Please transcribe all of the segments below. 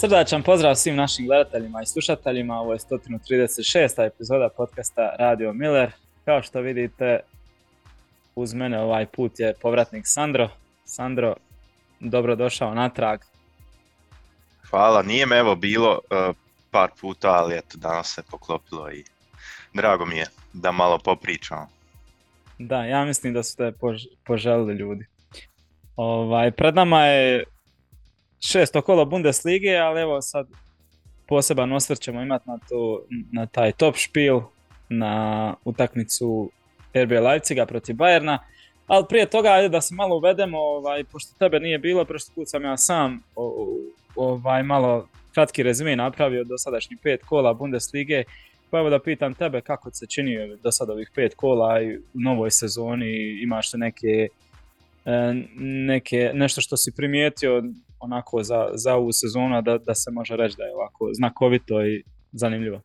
Srdačan pozdrav svim našim gledateljima i slušateljima. Ovo je 136. epizoda podcasta Radio Miller. Kao što vidite, uz mene ovaj put je povratnik Sandro. Sandro, dobrodošao natrag. Hvala, nije me evo bilo uh, par puta, ali eto danas se poklopilo i drago mi je da malo popričamo. Da, ja mislim da su te pož- poželili ljudi. Ovaj, pred nama je šesto kolo Bundeslige, ali evo sad poseban osvrt ćemo imati na, to, na taj top špil, na utakmicu RB Leipziga protiv Bayerna. Ali prije toga, ajde da se malo uvedemo, ovaj, pošto tebe nije bilo, prošli put sam ja sam ovaj, malo kratki rezime napravio do sadašnjih pet kola Bundeslige. Pa evo da pitam tebe kako se čini do sada ovih pet kola i u novoj sezoni, imaš li neke, e, neke, nešto što si primijetio onako za, za ovu sezonu da, da se može reći da je ovako znakovito i zanimljivo?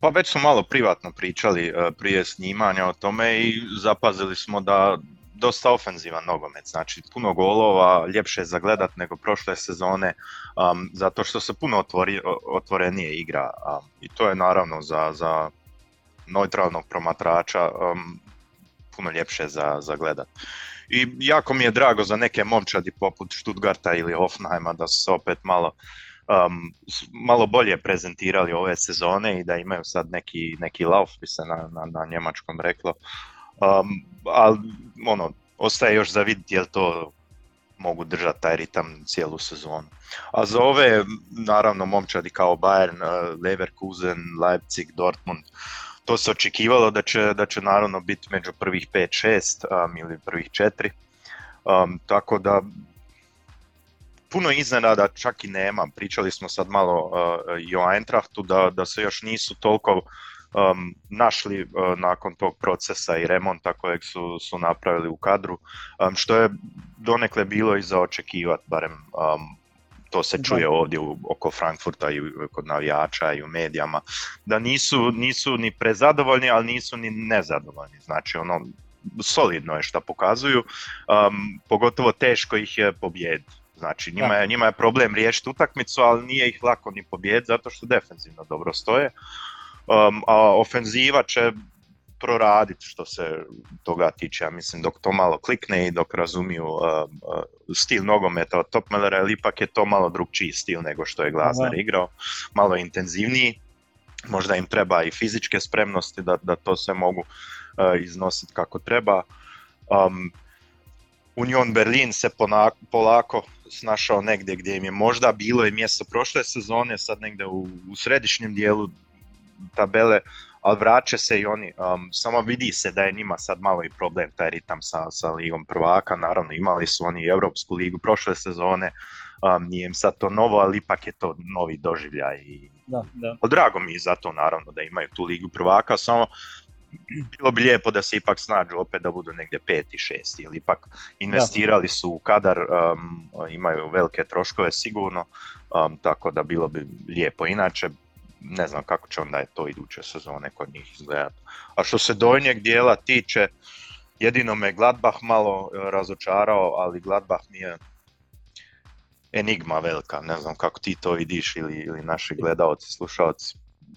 Pa već smo malo privatno pričali uh, prije snimanja o tome i zapazili smo da dosta ofenzivan nogomet, znači puno golova, ljepše je zagledat nego prošle sezone, um, zato što se puno otvori, otvorenije igra um, i to je naravno za, za neutralnog promatrača um, puno ljepše za, za gledat. I jako mi je drago za neke momčadi poput Stuttgarta ili Hoffenheima da su se opet malo um, malo bolje prezentirali ove sezone i da imaju sad neki, neki lauf bi se na, na, na njemačkom reklo. Um, ali ono, ostaje još za vidjeti jel to mogu držati taj ritam cijelu sezonu. A za ove, naravno, momčadi kao Bayern, Leverkusen, Leipzig, Dortmund, to se očekivalo da će, da će naravno biti među prvih 5-6 um, ili prvih 4. Um, tako da puno iznenada čak i nema. Pričali smo sad malo uh, i o Eintrachtu da, da se još nisu toliko um, našli uh, nakon tog procesa i remonta kojeg su, su napravili u kadru, um, što je donekle bilo i za očekivati, barem um, to se čuje ovdje u, oko Frankfurta i kod navijača i u medijama, da nisu, nisu ni prezadovoljni, ali nisu ni nezadovoljni. Znači, ono, solidno je što pokazuju, um, pogotovo teško ih je pobijediti. Znači, njima je, njima je problem riješiti utakmicu, ali nije ih lako ni pobijediti zato što defensivno dobro stoje. Um, a ofenziva će proraditi što se toga tiče, ja mislim dok to malo klikne i dok razumiju uh, uh, stil nogometa od Topmelera, ili ipak je to malo drugčiji stil nego što je Glasner Aha. igrao, malo intenzivniji, možda im treba i fizičke spremnosti da, da to sve mogu uh, iznositi kako treba. Um, Union Berlin se ponako, polako snašao negdje gdje im je možda bilo i mjesto prošle sezone, sad negdje u, u središnjem dijelu tabele, ali vraća se i oni, um, samo vidi se da je njima sad malo i problem taj ritam sa, sa ligom prvaka, naravno imali su oni Europsku ligu prošle sezone, um, nije im sad to novo, ali ipak je to novi doživljaj i da, da. drago mi je zato naravno da imaju tu ligu prvaka, samo bilo bi lijepo da se ipak snađu opet da budu negdje peti, šesti ili ipak investirali su u kadar, um, imaju velike troškove sigurno, um, tako da bilo bi lijepo. Inače, ne znam kako će onda je to iduće sezone kod njih izgledati. A što se donjeg dijela tiče, jedino me Gladbach malo razočarao, ali Gladbach mi je enigma velika, ne znam kako ti to vidiš ili, ili naši gledalci, slušalci.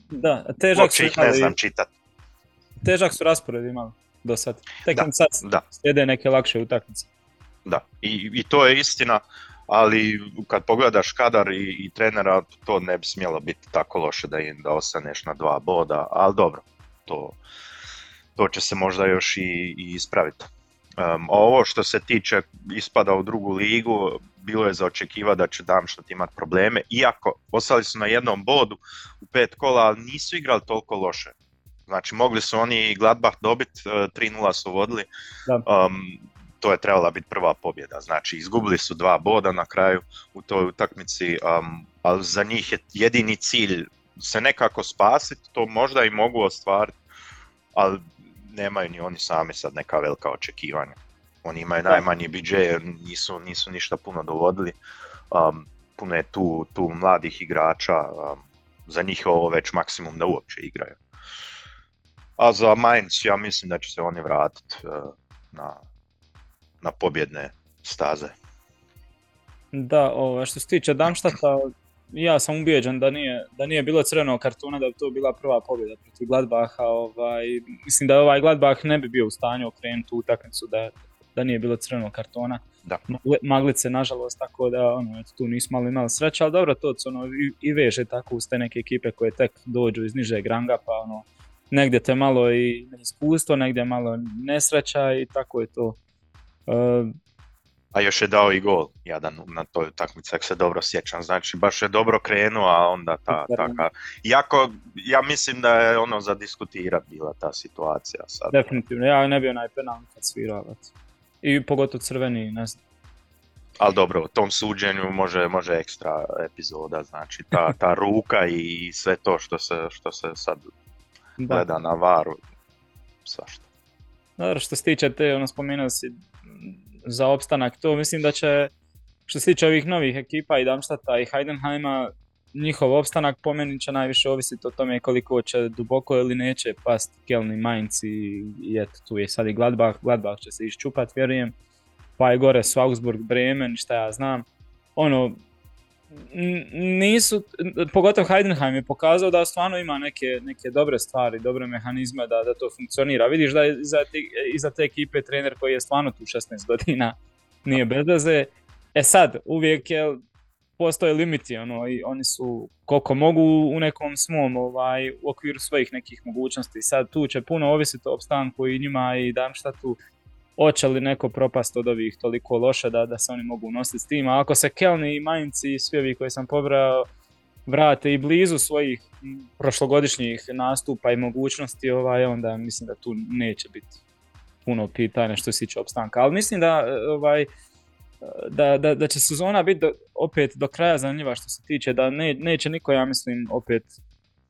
Da, težak su ih ne znam čitati. Težak su raspored imali do sad. Tek da, sad da. slijede neke lakše utakmice. Da, I, i to je istina, ali kad pogledaš kadar i, i trenera, to ne bi smjelo biti tako loše da im da ostaneš na dva boda, ali dobro, to, to će se možda još i, i ispraviti. Um, ovo što se tiče ispada u drugu ligu, bilo je za očekiva da će Darmstadt imati probleme, iako ostali su na jednom bodu u pet kola, ali nisu igrali toliko loše. Znači mogli su oni Gladbach dobiti, 3-0 su vodili, um, to je trebala biti prva pobjeda. Znači izgubili su dva boda na kraju u toj utakmici, um, ali za njih je jedini cilj se nekako spasiti, to možda i mogu ostvariti, ali nemaju ni oni sami sad neka velika očekivanja. Oni imaju najmanji budžet, nisu, nisu ništa puno dovodili. Um, puno je tu, tu mladih igrača, um, za njih je ovo već maksimum da uopće igraju. A za Mainz ja mislim da će se oni vratiti uh, na, na pobjedne staze. Da, ovo, što se tiče Darmstadta, ja sam ubijeđen da nije, da nije bilo crvenog kartona, da bi to bila prva pobjeda protiv Gladbaha. Ovaj, mislim da ovaj Gladbach ne bi bio u stanju okrenuti utakmicu da, da nije bilo crvenog kartona. Da. Maglice, nažalost, tako da ono, eto, tu nismo malo imali sreća, ali dobro, to ono, i, i veže tako uz te neke ekipe koje tek dođu iz nižeg ranga, pa ono, negdje te malo i iskustvo, negdje malo nesreća i tako je to. Uh, a još je dao i gol jedan na toj utakmici, ako se dobro sjećam. Znači, baš je dobro krenuo, a onda ta taka... Iako, ja mislim da je ono za diskutirat bila ta situacija sad. Definitivno, ja ne bi onaj penal kad sviravac. I pogotovo crveni, ne znam. Ali dobro, u tom suđenju može, može ekstra epizoda, znači ta, ta ruka i sve to što se, što se sad gleda na varu, svašta. Dobro, što se tiče te, ono spomenuo si za opstanak to, mislim da će, što se tiče ovih novih ekipa i Darmstadta i Heidenheima, njihov opstanak po meni će najviše ovisiti o tome koliko će duboko ili neće past Kelni Mainz i, tu je sad i Gladbach, Gladbach će se iščupat vjerujem, pa je gore Augsburg, Bremen, šta ja znam. Ono, nisu, pogotovo Heidenheim je pokazao da stvarno ima neke, neke dobre stvari, dobre mehanizme da, da to funkcionira. Vidiš da je iza te, iza te ekipe trener koji je stvarno tu 16 godina, nije bez veze. E sad, uvijek je, postoje limiti, ono, i oni su koliko mogu u nekom svom, ovaj, u okviru svojih nekih mogućnosti. Sad tu će puno ovisiti o opstanku i njima i Darmstadtu hoće li neko propast od ovih toliko loše da, da se oni mogu nositi s tim. A ako se Kelni i Mainci i svi ovi koji sam pobrao vrate i blizu svojih prošlogodišnjih nastupa i mogućnosti, ovaj, onda mislim da tu neće biti puno pitanja što se tiče opstanka. Ali mislim da, ovaj, da, da, da će sezona biti opet do kraja zanimljiva što se tiče, da ne, neće niko, ja mislim, opet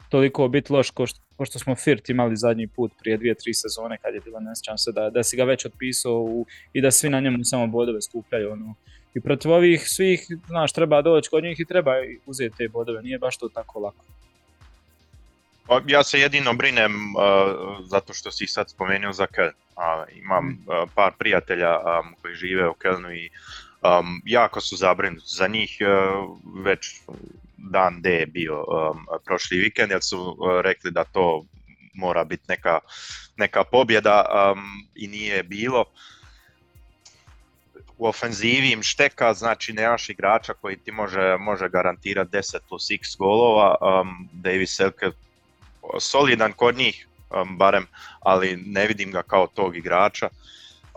toliko biti loš ko što, ko što smo Firt imali zadnji put prije dvije, tri sezone kad je bilo nesjećam se da, da si ga već otpisao u, i da svi na njemu samo bodove skupljaju. Ono. I protiv ovih svih, znaš, treba doći kod njih i treba uzeti te bodove, nije baš to tako lako. Pa, ja se jedino brinem uh, zato što si sad spomenuo za Keln. Uh, imam mm. uh, par prijatelja um, koji žive u Kelnu i um, jako su zabrinuti za njih već dan D bio um, prošli vikend jer su uh, rekli da to mora biti neka, neka pobjeda um, i nije bilo. U ofenzivi im šteka, znači nemaš igrača koji ti može, može garantirati 10 plus x golova. Um, Davis Selke solidan kod njih, um, barem, ali ne vidim ga kao tog igrača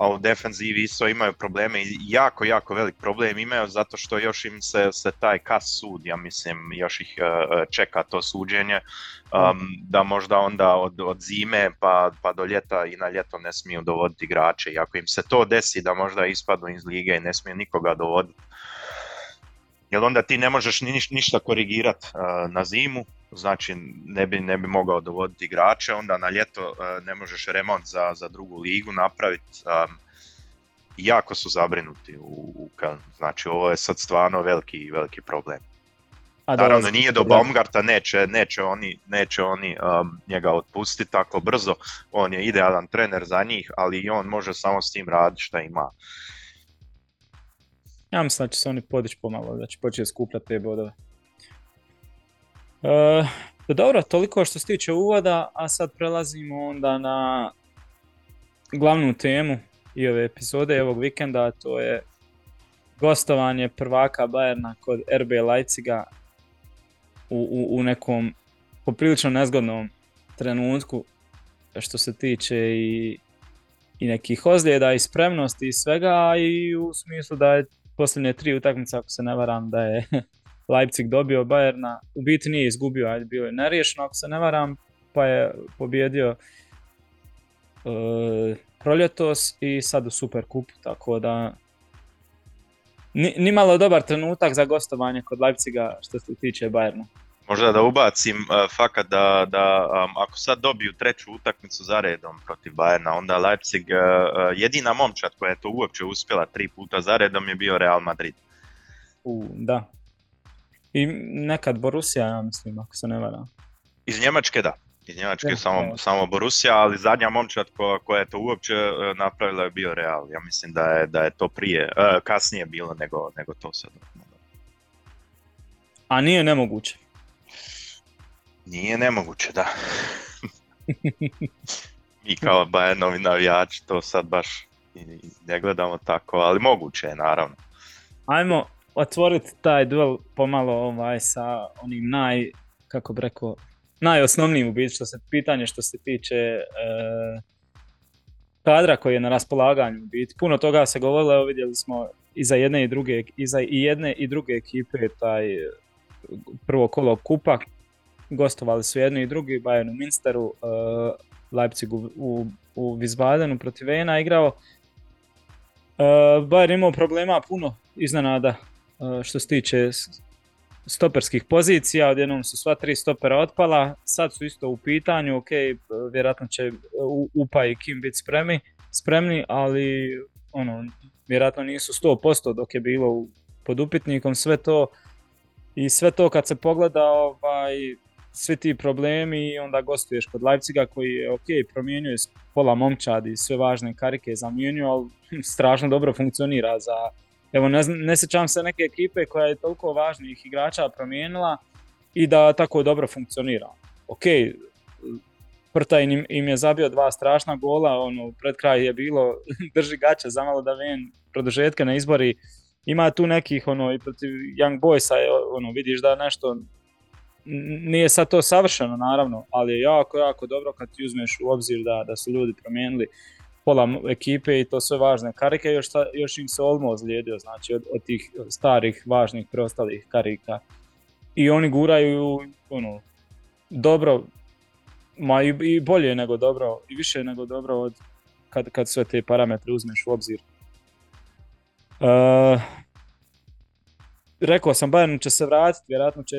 a u defenzivi isto imaju probleme i jako, jako velik problem imaju zato što još im se, se taj kas sud, ja mislim, još ih uh, čeka to suđenje, um, da možda onda od, od zime pa, pa do ljeta i na ljeto ne smiju dovoditi igrače. I ako im se to desi da možda ispadnu iz lige i ne smiju nikoga dovoditi, jer onda ti ne možeš ni, ništa korigirati uh, na zimu, znači ne bi, ne bi mogao dovoditi igrače, onda na ljeto uh, ne možeš remont za, za drugu ligu napraviti. Um, jako su zabrinuti u, u znači ovo je sad stvarno veliki, veliki problem. A Naravno nije do Baumgarta, neće, neće oni, neće oni um, njega otpustiti tako brzo, on je idealan trener za njih, ali i on može samo s tim raditi šta ima. Ja mislim da će se oni podići pomalo, da će početi skupljati te bodove. E, dobro, toliko što se tiče uvoda, a sad prelazimo onda na glavnu temu i ove epizode ovog vikenda, to je gostovanje prvaka Bajerna kod RB Leipziga u, u, u nekom poprilično nezgodnom trenutku što se tiče i, i nekih ozljeda i spremnosti i svega i u smislu da je posljednje tri utakmice, ako se ne varam, da je Leipzig dobio Bayerna, u biti nije izgubio, ajde bio je neriješeno, ako se ne varam, pa je pobjedio uh, proljetos i sad u Super Kupu, tako da ni, ni malo dobar trenutak za gostovanje kod Leipziga što se tiče Bayerna. Možda da ubacim uh, fakat da, da um, ako sad dobiju treću utakmicu za redom protiv Bayerna, onda Leipzig uh, jedina momčad koja je to uopće uspjela tri puta za redom je bio Real Madrid. U, da. I nekad Borussia, ja mislim, ako se ne varam. Iz Njemačke da. Iz Njemačke Da, samo, da. samo Borussia, ali zadnja momčad ko- koja je to uopće e, napravila je bio Real. Ja mislim da je, da je to prije, e, kasnije bilo nego, nego to sad. A nije nemoguće. Nije nemoguće, da. Mi kao Bayernovi navijači to sad baš ne gledamo tako, ali moguće je naravno. Ajmo otvoriti taj duel pomalo ovaj sa onim naj, kako bi rekao, najosnovnijim u biti što se pitanje što se tiče e, kadra koji je na raspolaganju u biti. Puno toga se govorilo, evo vidjeli smo i za jedne i druge, i za i jedne i druge ekipe taj e, prvo kolo kupa. Gostovali su jedni i drugi, Bayern u Minsteru, e, Leipzig u, u, u Wiesbadenu protiv Vena igrao. E, Bayern imao problema puno iznenada što se tiče stoperskih pozicija, odjednom su sva tri stopera otpala, sad su isto u pitanju, ok, e, vjerojatno će U- Upa i Kim biti spremni, spremni, ali ono, vjerojatno nisu 100% dok je bilo pod upitnikom sve to i sve to kad se pogleda ovaj, svi ti problemi i onda gostuješ kod Leipziga koji je ok, promijenio je pola momčadi, sve važne karike je zamijenio, ali strašno dobro funkcionira za Evo, ne, ne sjećam se neke ekipe koja je toliko važnih igrača promijenila i da tako dobro funkcionira. Ok, Prtajn im, im je zabio dva strašna gola, ono, pred kraj je bilo drži gaće zamalo da ven produžetke na izbori. Ima tu nekih, ono, i protiv Young Boysa je, ono, vidiš da nešto nije sad to savršeno naravno, ali je jako, jako dobro kad ti uzmeš u obzir da, da su ljudi promijenili pola ekipe i to sve važne karike, još, još im se Olmo ozlijedio, znači od, od tih starih, važnih, preostalih karika. I oni guraju, ono, dobro, ma i, i bolje nego dobro, i više nego dobro od kad, kad sve te parametre uzmeš u obzir. E, rekao sam, Bayern će se vratiti, vjerojatno će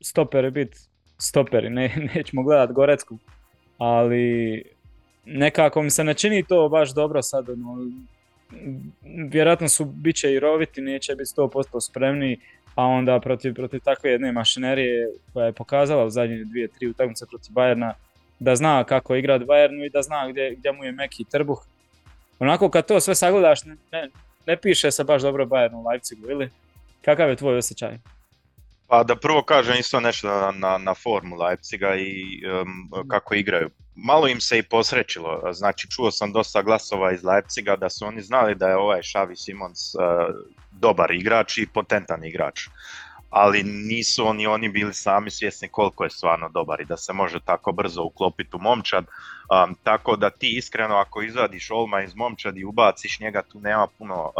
stoperi biti stoperi, ne, nećemo gledat Gorecku, ali nekako mi se ne čini to baš dobro sad, ono, vjerojatno su bit će i roviti, neće biti 100% spremni, a onda protiv, protiv takve jedne mašinerije koja je pokazala u zadnje dvije, tri utakmice protiv Bayerna, da zna kako igrati Bayernu i da zna gdje, gdje mu je meki trbuh. Onako kad to sve sagledaš, ne, ne, ne piše se baš dobro Bayernu u Leipzigu, ili? Kakav je tvoj osjećaj? Pa da prvo kažem isto nešto na, na, na formu Leipziga i em, kako igraju. Malo im se i posrećilo, znači čuo sam dosta glasova iz Leipziga da su oni znali da je ovaj Xavi Simons eh, dobar igrač i potentan igrač. Ali nisu oni oni bili sami svjesni koliko je stvarno dobar i da se može tako brzo uklopiti u momčad. Um, tako da ti iskreno ako izvadiš Olma iz momčadi i ubaciš njega tu nema puno uh,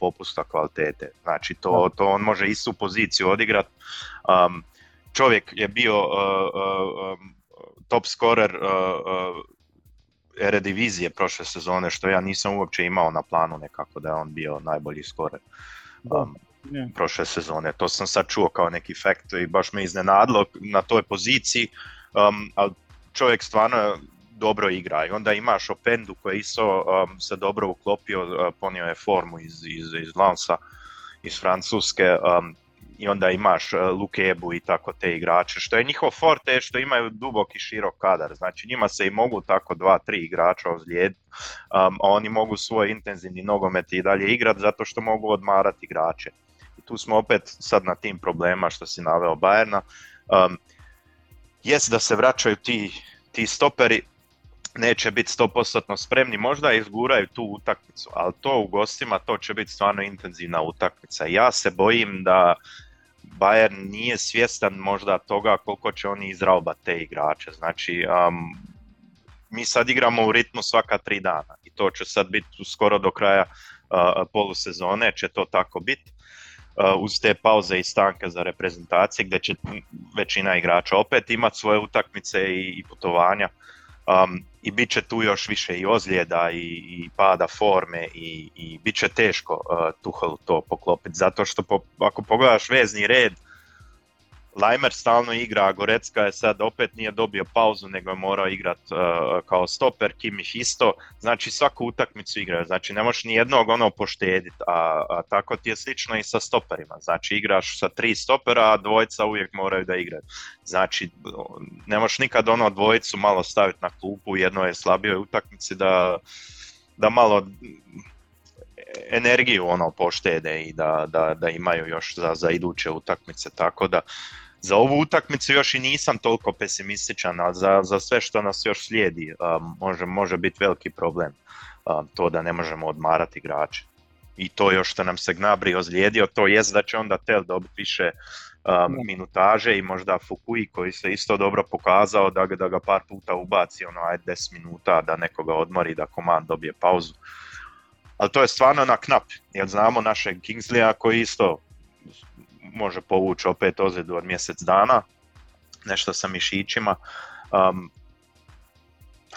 popusta kvalitete. Znači to, to on može istu poziciju odigrat. Um, čovjek je bio uh, uh, um, top scorer uh, uh, Eredivizije prošle sezone, što ja nisam uopće imao na planu nekako da je on bio najbolji skorer um, prošle sezone. To sam sad čuo kao neki fact i baš me iznenadilo na toj poziciji, um, ali čovjek stvarno dobro igra i onda imaš Opendu koji je isto um, se dobro uklopio, uh, ponio je formu iz, iz, iz Lansa, iz Francuske um, i onda imaš uh, Lukebu i tako te igrače, što je njihov forte što imaju dubok i širok kadar, znači njima se i mogu tako dva, tri igrača ozlijediti, um, a oni mogu svoj intenzivni nogomet i dalje igrati zato što mogu odmarati igrače. I tu smo opet sad na tim problema što si naveo Bajerna. Um, jest da se vraćaju ti, ti stoperi, neće biti 100% spremni, možda izguraju tu utakmicu, ali to u gostima, to će biti stvarno intenzivna utakmica. Ja se bojim da Bayern nije svjestan možda toga koliko će oni izraubati te igrače. Znači, um, mi sad igramo u ritmu svaka tri dana i to će sad biti skoro do kraja uh, polusezone, će to tako biti. Uh, uz te pauze i stanke za reprezentacije gdje će većina igrača opet imati svoje utakmice i, i putovanja um, i bit će tu još više i ozljeda i, i pada forme i, i bit će teško uh, Tuchelu to poklopiti zato što po, ako pogledaš vezni red Lajmer stalno igra, a Gorecka je sad opet nije dobio pauzu, nego je morao igrat uh, kao stoper, Kimih isto, znači svaku utakmicu igraju, znači ne možeš ni jednog ono poštedit, a, a, tako ti je slično i sa stoperima, znači igraš sa tri stopera, a dvojica uvijek moraju da igraju, znači ne možeš nikad ono dvojicu malo staviti na klupu, jedno je slabijoj utakmici da, da malo energiju ono poštede i da, da, da imaju još za, za iduće utakmice, tako da za ovu utakmicu još i nisam toliko pesimističan, a za, za sve što nas još slijedi um, može, može biti veliki problem um, to da ne možemo odmarati igrače. I to još što nam se Gnabri ozlijedio, to jest da će onda Tel dobiti više um, minutaže i možda Fukui koji se isto dobro pokazao da ga, da ga par puta ubaci, ono ajde 10 minuta da nekoga odmori, da komand dobije pauzu. Ali to je stvarno na knap, jer znamo našeg Kingsleya koji isto može povući opet ozljedu od mjesec dana, nešto sa mišićima. Um,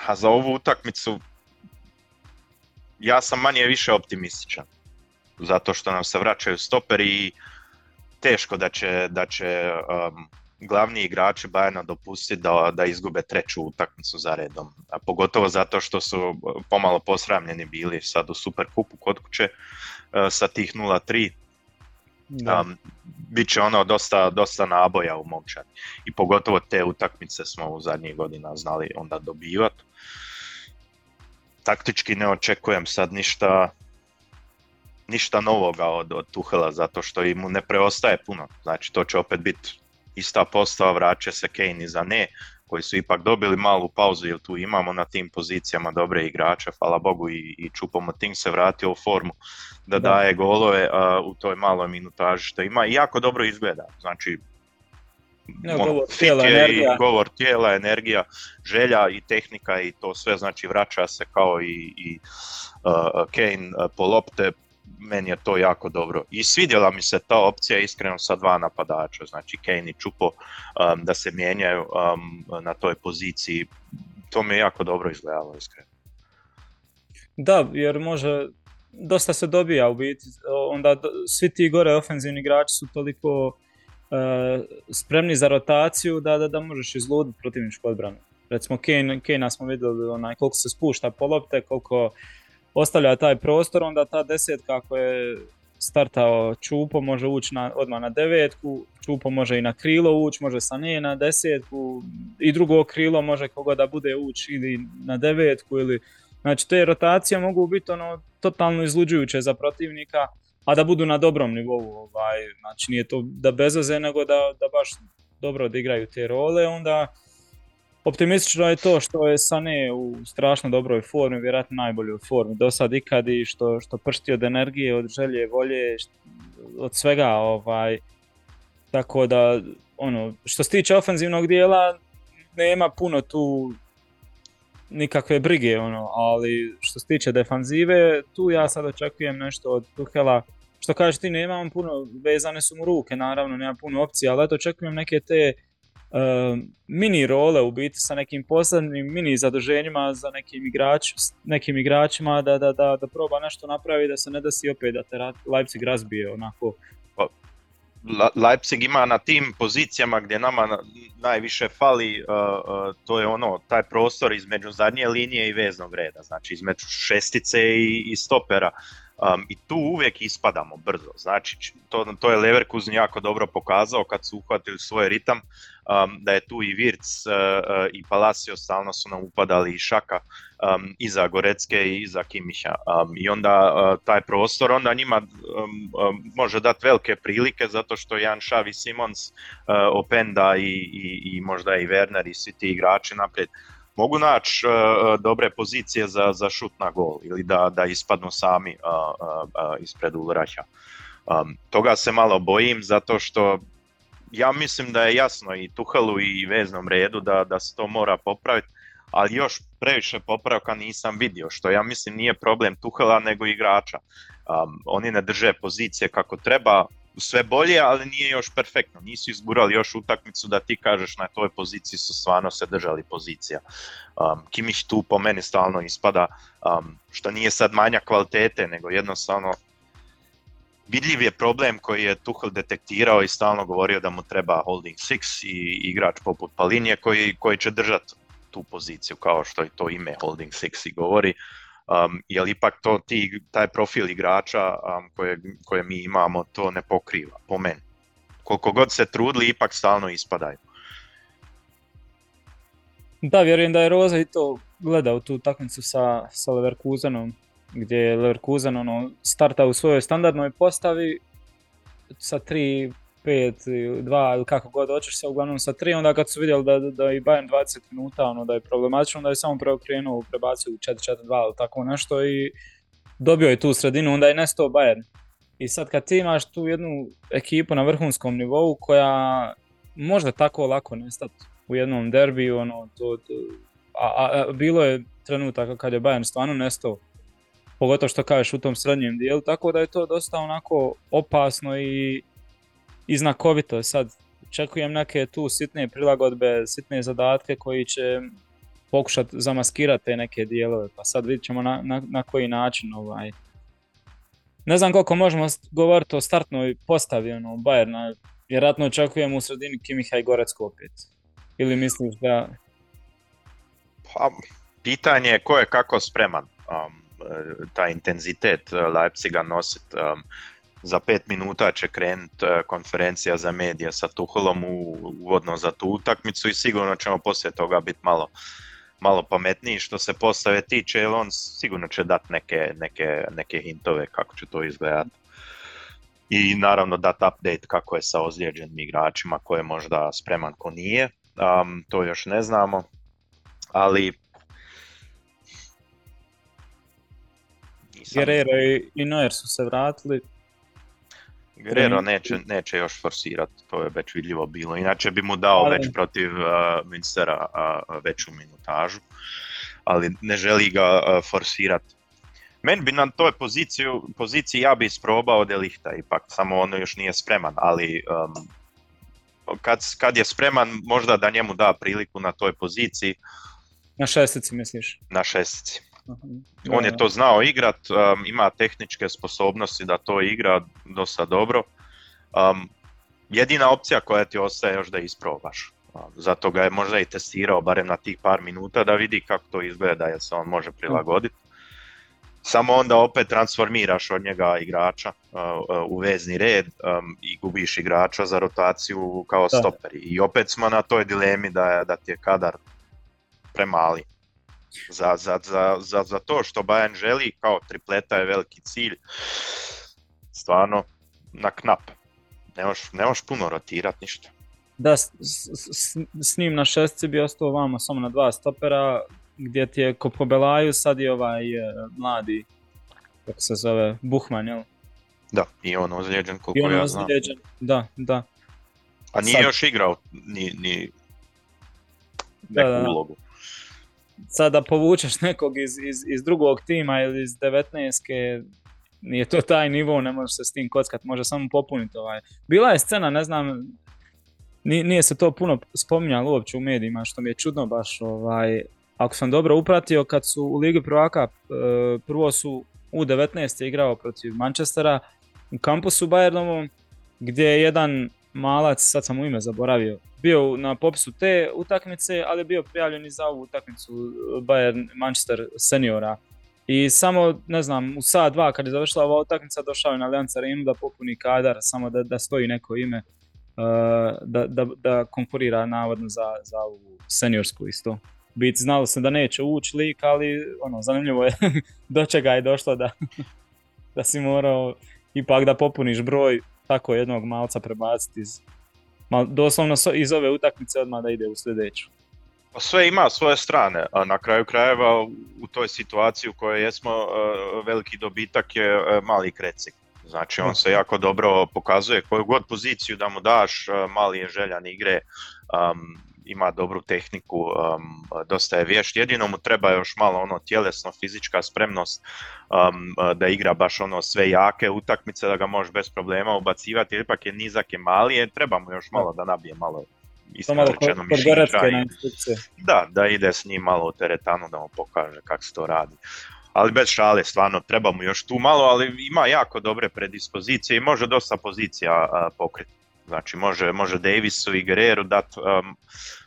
a za ovu utakmicu ja sam manje više optimističan. Zato što nam se vraćaju stoperi i teško da će, da će um, glavni igrači Bajana dopustiti da, da izgube treću utakmicu za redom. A pogotovo zato što su pomalo posramljeni bili sad u Superkupu kod kuće uh, sa tih 0-3 da. Um, bit će ono dosta, dosta naboja u momčani. I pogotovo te utakmice smo u zadnjih godina znali onda dobivati. Taktički ne očekujem sad ništa ništa novoga od, od Tuhela zato što im mu ne preostaje puno. Znači to će opet biti ista postava, vraća se Kane za ne, koji su ipak dobili malu pauzu jer tu imamo na tim pozicijama dobre igrače, hvala Bogu i, i Čupomoting se vratio u formu da, da. daje golove uh, u toj maloj minutaži što ima i jako dobro izgleda. Znači, no, ono, govor, tijela, energija. I govor tijela, energija, želja i tehnika i to sve znači vraća se kao i, i uh, Kane uh, po lopte, meni je to jako dobro. I svidjela mi se ta opcija iskreno sa dva napadača, znači Kane i Čupo, um, da se mijenjaju um, na toj poziciji. To mi je jako dobro izgledalo iskreno. Da, jer može, dosta se dobija u biti, onda svi ti gore ofenzivni igrači su toliko uh, spremni za rotaciju da, da, da možeš izluditi protivničku odbranu. Recimo Kane, Kane smo vidjeli onaj, koliko se spušta po lopte, koliko ostavlja taj prostor, onda ta desetka ako je startao Čupo može ući na, odmah na devetku, Čupo može i na krilo ući, može sa ne na desetku i drugo krilo može koga da bude ući ili na devetku ili Znači te rotacije mogu biti ono totalno izluđujuće za protivnika, a da budu na dobrom nivou. Ovaj, znači nije to da bezoze, nego da, da baš dobro odigraju te role, onda Optimistično je to što je Sane u strašno dobroj formi, vjerojatno najboljoj formi do sad ikad i što, što pršti od energije, od želje, volje, od svega. Ovaj. Tako da, ono, što se tiče ofenzivnog dijela, nema puno tu nikakve brige, ono, ali što se tiče defanzive, tu ja sad očekujem nešto od Tuhela. Što kažeš ti, nemam puno, vezane su mu ruke, naravno, nema puno opcija, ali eto očekujem neke te mini role u biti sa nekim posebnim mini zaduženjima za nekim, igrač, nekim igračima da, da, da, da proba nešto napravi da se ne desi opet da te Leipzig razbije onako Leipzig ima na tim pozicijama gdje nama najviše fali, uh, uh, to je ono, taj prostor između zadnje linije i veznog reda, znači između šestice i, i stopera. Um, I tu uvijek ispadamo brzo, znači to, to je Leverkusen jako dobro pokazao kad su uhvatili svoj ritam, um, da je tu i Virc uh, uh, i Palacio stalno su nam upadali i Šaka um, iza Gorecke i iza um, i onda uh, taj prostor onda njima um, um, može dati velike prilike zato što Jan Šavi Simons, uh, Openda i, i, i možda i Werner i svi ti igrači naprijed mogu naći uh, dobre pozicije za, za šut na gol ili da, da ispadnu sami uh, uh, ispred Ulraća. Um, toga se malo bojim zato što ja mislim da je jasno i Tuhelu i veznom redu da, da se to mora popraviti, ali još previše popravka nisam vidio, što ja mislim nije problem Tuhela nego igrača. Um, oni ne drže pozicije kako treba, sve bolje, ali nije još perfektno. Nisu izgurali još utakmicu da ti kažeš na toj poziciji su stvarno se držali pozicija. Um, Kimić tu po meni stalno ispada, um, što nije sad manja kvalitete, nego jednostavno vidljiv je problem koji je Tuchel detektirao i stalno govorio da mu treba holding six i igrač poput Palinje koji, koji će držati tu poziciju kao što i to ime holding six i govori. Um, jer ipak to ti, taj profil igrača um, koje, koje mi imamo to ne pokriva, po meni. Koliko god se trudili, ipak stalno ispadaju. Da, vjerujem da je Roza i to gledao tu takmicu sa, sa Leverkusenom, gdje je Leverkusen ono, starta u svojoj standardnoj postavi sa 3, 5, 2 ili kako god hoćeš se, uglavnom sa 3, onda kad su vidjeli da, da i Bayern 20 minuta ono, da je problematično, da je samo preokrenuo, prebacio u 4-4-2 ili tako nešto i dobio je tu sredinu, onda je nestao Bayern. I sad kad ti imaš tu jednu ekipu na vrhunskom nivou koja možda tako lako nestati u jednom derbiju, ono, to, to a, a, bilo je trenutaka kad je Bayern stvarno nestao, pogotovo što kažeš u tom srednjem dijelu, tako da je to dosta onako opasno i, i znakovito. Sad očekujem neke tu sitne prilagodbe, sitne zadatke koji će pokušati zamaskirati te neke dijelove, pa sad vidit ćemo na, na, na koji način ovaj, ne znam koliko možemo govoriti o startnoj postavi ono, Bayerna. Vjerojatno očekujemo u sredini Kimiha i Gorecko opet. Ili misliš da... Pa, pitanje je ko je kako spreman. Um, taj intenzitet Leipziga nosit. Um, za pet minuta će krenut uh, konferencija za medije sa Tuholom u, uvodno za tu utakmicu i sigurno ćemo poslije toga biti malo malo pametniji što se postave tiče, jer on sigurno će dati neke, neke, neke hintove kako će to izgledati. I naravno dati update kako je sa ozlijeđenim igračima, ko je možda spreman, ko nije. Um, to još ne znamo, ali Guerrero i Neuer su se vratili, Guerrero neće, neće još forsirati, to je već vidljivo bilo. Inače bi mu dao već protiv uh, Minstera uh, veću minutažu, ali ne želi ga uh, forsirati. Meni bi na toj poziciji, poziciji ja bi isprobao Delihta ipak, samo ono još nije spreman, ali um, kad, kad je spreman možda da njemu da priliku na toj poziciji. Na šestici misliš? Na šestici. On je to znao igrat, um, ima tehničke sposobnosti da to igra dosta dobro. Um, jedina opcija koja ti ostaje još da isprobaš. Um, zato ga je možda i testirao barem na tih par minuta da vidi kako to izgleda, jer se on može prilagoditi. Samo onda opet transformiraš od njega igrača uh, uh, u vezni red um, i gubiš igrača za rotaciju kao stoper. I opet smo na toj dilemi da, da ti je kadar premali za, za, za, za, za to što Bayern želi, kao tripleta je veliki cilj, stvarno na knap. Ne možeš puno rotirati ništa. Da, s, s, s, njim na šestci bi ostao vama samo na dva stopera, gdje ti je ko po Belaju sad je ovaj e, mladi, kako se zove, Buhman, jel? Da, i on ozlijeđen koliko I on ja znam. da, da. A nije sad... još igrao ni, ni neku da, da. ulogu sada povučeš nekog iz, iz, iz drugog tima ili iz 19 nije to taj nivo, ne možeš se s tim kockat, može samo popuniti ovaj. Bila je scena, ne znam, nije se to puno spominjalo uopće u medijima, što mi je čudno baš, ovaj, ako sam dobro upratio, kad su u Ligi prvaka, e, prvo su u 19 igrao protiv Manchestera, u kampusu Bayernovom, gdje je jedan malac, sad sam u ime zaboravio, bio na popisu te utakmice, ali je bio prijavljen i za ovu utakmicu Bayern Manchester seniora. I samo, ne znam, u sat dva kad je završila ova utakmica došao je na Allianz Arenu da popuni kadar, samo da, da stoji neko ime, uh, da, da, da konkurira navodno za, za ovu seniorsku isto. Bit znalo se da neće ući lik, ali ono, zanimljivo je do čega je došlo da, da si morao ipak da popuniš broj tako jednog malca prebaciti iz, mal, doslovno iz ove utakmice odmah da ide u sljedeću. Pa sve ima svoje strane, a na kraju krajeva u toj situaciji u kojoj jesmo e, veliki dobitak je e, mali krecik. Znači on se jako dobro pokazuje koju god poziciju da mu daš, e, mali je željan igre, um, ima dobru tehniku, um, dosta je vješt, jedino mu treba još malo ono tjelesno, fizička spremnost um, da igra baš ono sve jake utakmice, da ga možeš bez problema ubacivati, ipak je nizak je mali, je, treba mu još malo da nabije malo iskreno rečeno. Da, da ide s njim malo u teretanu da mu pokaže kako se to radi. ali bez šale, stvarno treba mu još tu malo, ali ima jako dobre predispozicije i može dosta pozicija pokriti. Znači može, može Davisu i Guerreru dati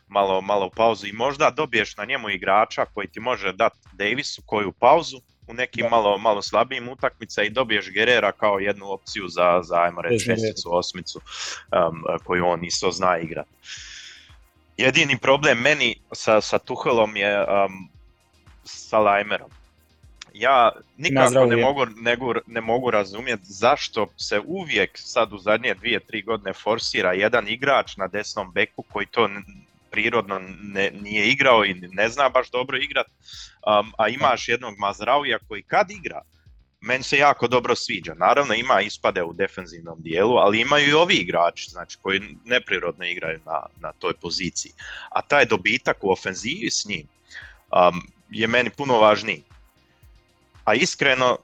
malo, malo pauzu i možda dobiješ na njemu igrača koji ti može dati Davisu koju pauzu u nekim malo, malo slabijim utakmica i dobiješ Gerera kao jednu opciju za, za ajmo reći, šesticu, osmicu um, koju on isto zna igrati. Jedini problem meni sa, sa Tuhelom je um, sa Lajmerom. Ja nikako ne mogu, ne mogu razumjeti zašto se uvijek sad u zadnje dvije, tri godine forsira jedan igrač na desnom beku koji to prirodno ne, nije igrao i ne zna baš dobro igrat, um, a imaš jednog Mazrauvija koji kad igra, meni se jako dobro sviđa. Naravno ima ispade u defenzivnom dijelu, ali imaju i ovi igrači znači, koji neprirodno igraju na, na toj poziciji. A taj dobitak u ofenziji s njim um, je meni puno važniji. A iskreno,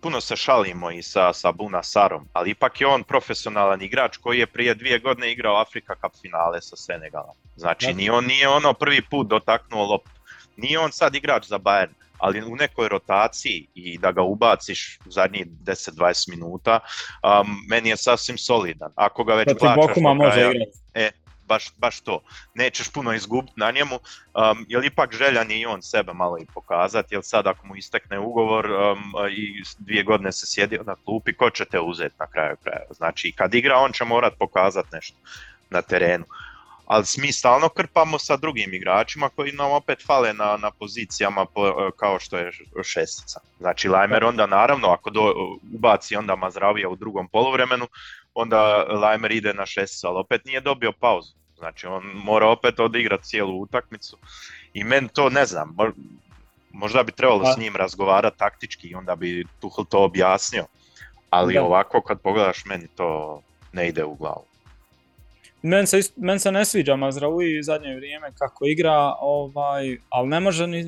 puno se šalimo i sa, sa Buna Sarom, ali ipak je on profesionalan igrač koji je prije dvije godine igrao Afrika Cup finale sa Senegalom. Znači, ni on nije ono prvi put dotaknuo loptu. Nije on sad igrač za Bayern, ali u nekoj rotaciji i da ga ubaciš u zadnjih 10-20 minuta, um, meni je sasvim solidan. Ako ga već plaćaš... može igrati. E, baš, baš to. Nećeš puno izgubiti na njemu, um, jer ipak željan i on sebe malo i pokazati, jer sad ako mu istekne ugovor um, i dvije godine se sjedi na klupi, ko će te uzeti na kraju kraja? Znači, kad igra, on će morat pokazati nešto na terenu. Ali mi stalno krpamo sa drugim igračima koji nam opet fale na, na pozicijama po, kao što je šestica. Znači Lajmer onda naravno ako do, ubaci onda Mazravija u drugom poluvremenu, onda Lajmer ide na šestica, ali opet nije dobio pauzu. Znači on mora opet odigrati cijelu utakmicu i meni to ne znam, možda bi trebalo s pa- njim razgovarati taktički i onda bi Tuhl to objasnio. Ali ovako kad pogledaš meni to ne ide u glavu. Meni se, men se ne sviđa Mazraoui zadnje vrijeme kako igra, ovaj, ali ne može ni,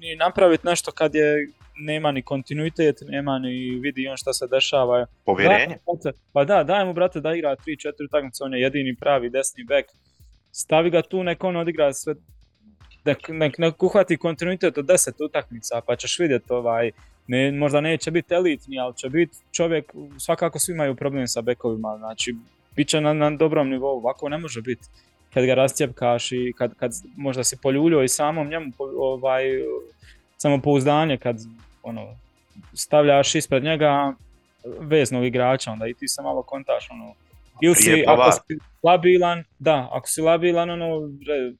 ni napraviti nešto kad je nema ni kontinuitet, nema ni vidi on šta se dešava. Povjerenje? pa da, daj mu brate da igra 3-4 utakmice, on je jedini pravi desni bek. Stavi ga tu, nek on odigra sve, nek, nek, nek uhvati kontinuitet od 10 utakmica, pa ćeš vidjeti ovaj, ne, možda neće biti elitni, ali će biti čovjek, svakako svi imaju problem sa bekovima, znači bit će na, na dobrom nivou, ovako ne može biti kad ga rastjepkaš i kad, kad možda si poljulio i samom njemu ovaj, samopouzdanje kad ono, stavljaš ispred njega veznog igrača, onda i ti se malo kontaš, ono, ili si, ako si labilan, da, ako si labilan, ono,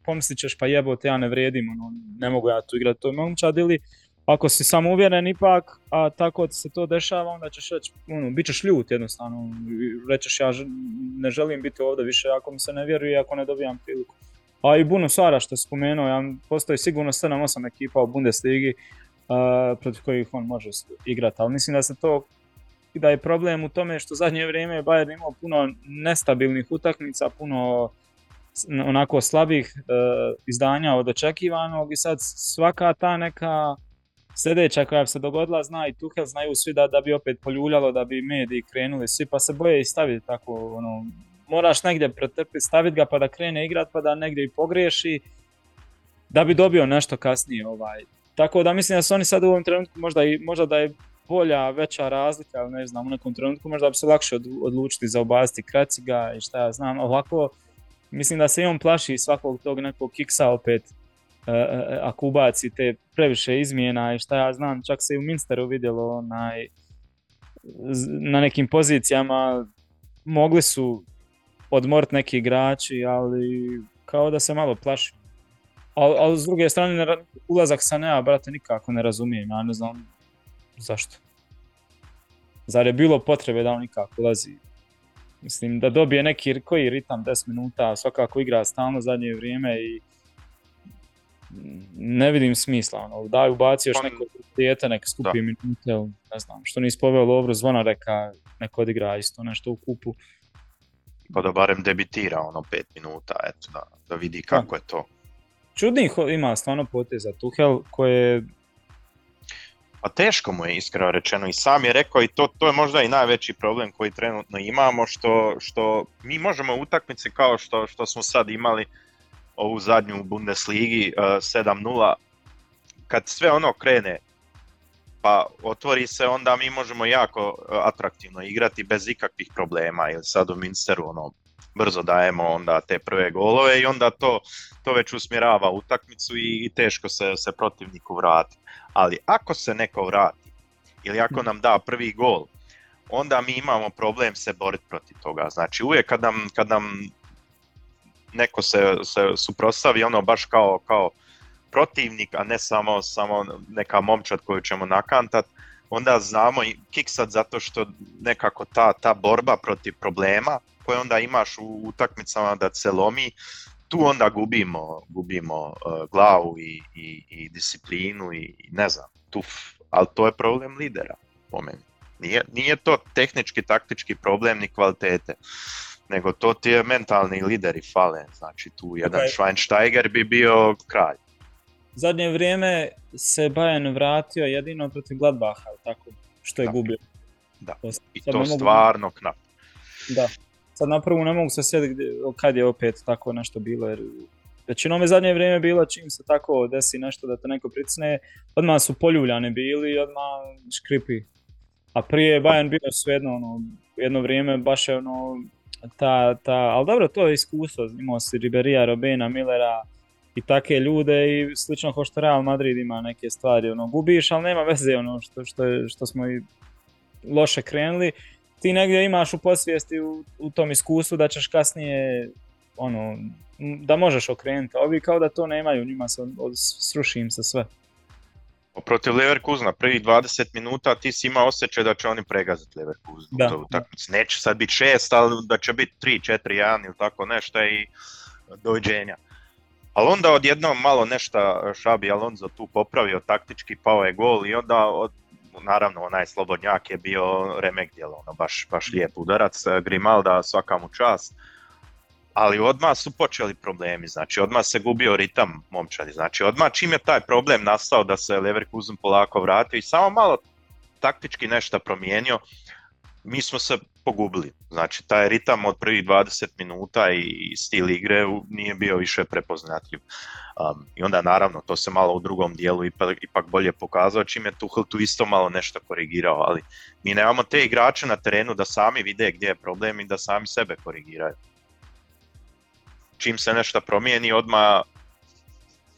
pomislit ćeš pa jebote, ja ne vrijedim, ono, ne mogu ja tu igrati to momčad, ili ako si uvjeren ipak, a tako ti se to dešava, onda ćeš reći, ono, bit ćeš ljut jednostavno, rećeš ja ne želim biti ovdje više ako mi se ne vjeruje, ako ne dobijam priliku. A i Buno Sara što je spomenuo, ja, postoji sigurno 7-8 ekipa u Bundesligi uh, protiv kojih on može igrati, ali mislim da se to da je problem u tome što zadnje vrijeme Bayern imao puno nestabilnih utakmica, puno onako slabih uh, izdanja od očekivanog i sad svaka ta neka sljedeća koja se dogodila zna i Tuhel znaju svi da, da bi opet poljuljalo, da bi mediji krenuli svi pa se boje i staviti tako ono, moraš negdje pretrpiti, staviti ga pa da krene igrat pa da negdje i pogriješi da bi dobio nešto kasnije ovaj. Tako da mislim da su oni sad u ovom trenutku možda, i, možda da je bolja, veća razlika, ne znam, u nekom trenutku možda bi se lakše odlučiti za obaziti Kraciga i šta ja znam, ovako mislim da se i on plaši svakog tog nekog kiksa opet E, e, ako ubaci te previše izmjena i šta ja znam, čak se i u Minsteru vidjelo onaj, na nekim pozicijama mogli su odmoriti neki igrači, ali kao da se malo plaši. Ali, ali s druge strane, ulazak Sanea, brate, nikako ne razumijem, ja ne znam zašto. Zar je bilo potrebe da on nikako ulazi? Mislim, da dobije neki koji ritam 10 minuta, svakako igra stalno zadnje vrijeme i ne vidim smisla, ono, daj ubaci još pa neko dijete, nek skupi minute, ne znam, što nisi poveo Lovro zvona reka, neko odigra isto nešto u kupu. Pa da barem debitira ono pet minuta, eto, da, da vidi kako je to. Čudnih ima stvarno poteza Tuhel koje pa teško mu je iskreno rečeno i sam je rekao i to, to je možda i najveći problem koji trenutno imamo što, što mi možemo utakmice kao što, što smo sad imali ovu zadnju u Bundesligi 7-0, uh, kad sve ono krene pa otvori se, onda mi možemo jako e, atraktivno igrati bez ikakvih problema. Ili sad u Minsteru ono, brzo dajemo onda te prve golove i onda to, to već usmjerava utakmicu i, i teško se, se protivniku vrati. Ali ako se neko vrati ili ako nam da prvi gol, onda mi imamo problem se boriti protiv toga. Znači uvijek kad nam, kad nam neko se, se suprotstavi ono baš kao, kao protivnik, a ne samo, samo neka momčad koju ćemo nakantat, onda znamo i kiksat zato što nekako ta, ta borba protiv problema koje onda imaš u utakmicama da se lomi, tu onda gubimo, gubimo uh, glavu i, i, i disciplinu i, i ne znam, tuf. Ali to je problem lidera po meni. Nije, nije to tehnički, taktički problem ni kvalitete, nego to ti je mentalni lideri fale. Znači tu jedan Okay. Schweinsteiger bi bio kralj. Zadnje vrijeme se Bayern vratio jedino protiv Gladbaha, tako, što je Da. gubio. Da. To, I to stvarno knap. Da. Sad na prvu ne mogu se sjetiti gdje- kad je opet tako nešto bilo, jer većinom je zadnje vrijeme bilo čim se tako desi nešto da te neko pricne, odmah su poljuljani bili i odmah škripi. A prije je Bayern bio svejedno, ono, jedno vrijeme baš je ono, ta, ta, ali dobro, to je iskustvo, imao si Riberija, Robena, Millera i take ljude i slično kao što Real Madrid ima neke stvari, ono, gubiš, ali nema veze, ono, što, što, što smo i loše krenuli, ti negdje imaš u podsvijesti u, u tom iskustvu da ćeš kasnije ono, da možeš okrenuti. a Ovi kao da to nemaju, njima se od, od, sruši im se sve. Protiv Leverkusena prvih 20 minuta ti si imao osjećaj da će oni pregaziti Leverkusen Da. u toj utakmici. Neće sad biti šest, ali da će biti 3, 4, 1 ili tako nešto i dođenja. Ali onda odjednom malo nešto Šabi Alonso tu popravio taktički, pao je gol i onda od, naravno onaj slobodnjak je bio remek djelo, ono baš, baš lijep udarac, Grimalda svaka mu čast. Ali odmah su počeli problemi, znači odmah se gubio ritam momčadi, znači odmah čim je taj problem nastao da se Leverkusen polako vratio i samo malo taktički nešto promijenio, mi smo se pogubili. Znači taj ritam od prvih 20 minuta i stil igre nije bio više prepoznatljiv. Um, I onda naravno to se malo u drugom dijelu ipak, ipak bolje pokazao čim je Tuchel tu isto malo nešto korigirao, ali mi nemamo te igrače na terenu da sami vide gdje je problem i da sami sebe korigiraju. Čim se nešto promijeni odmah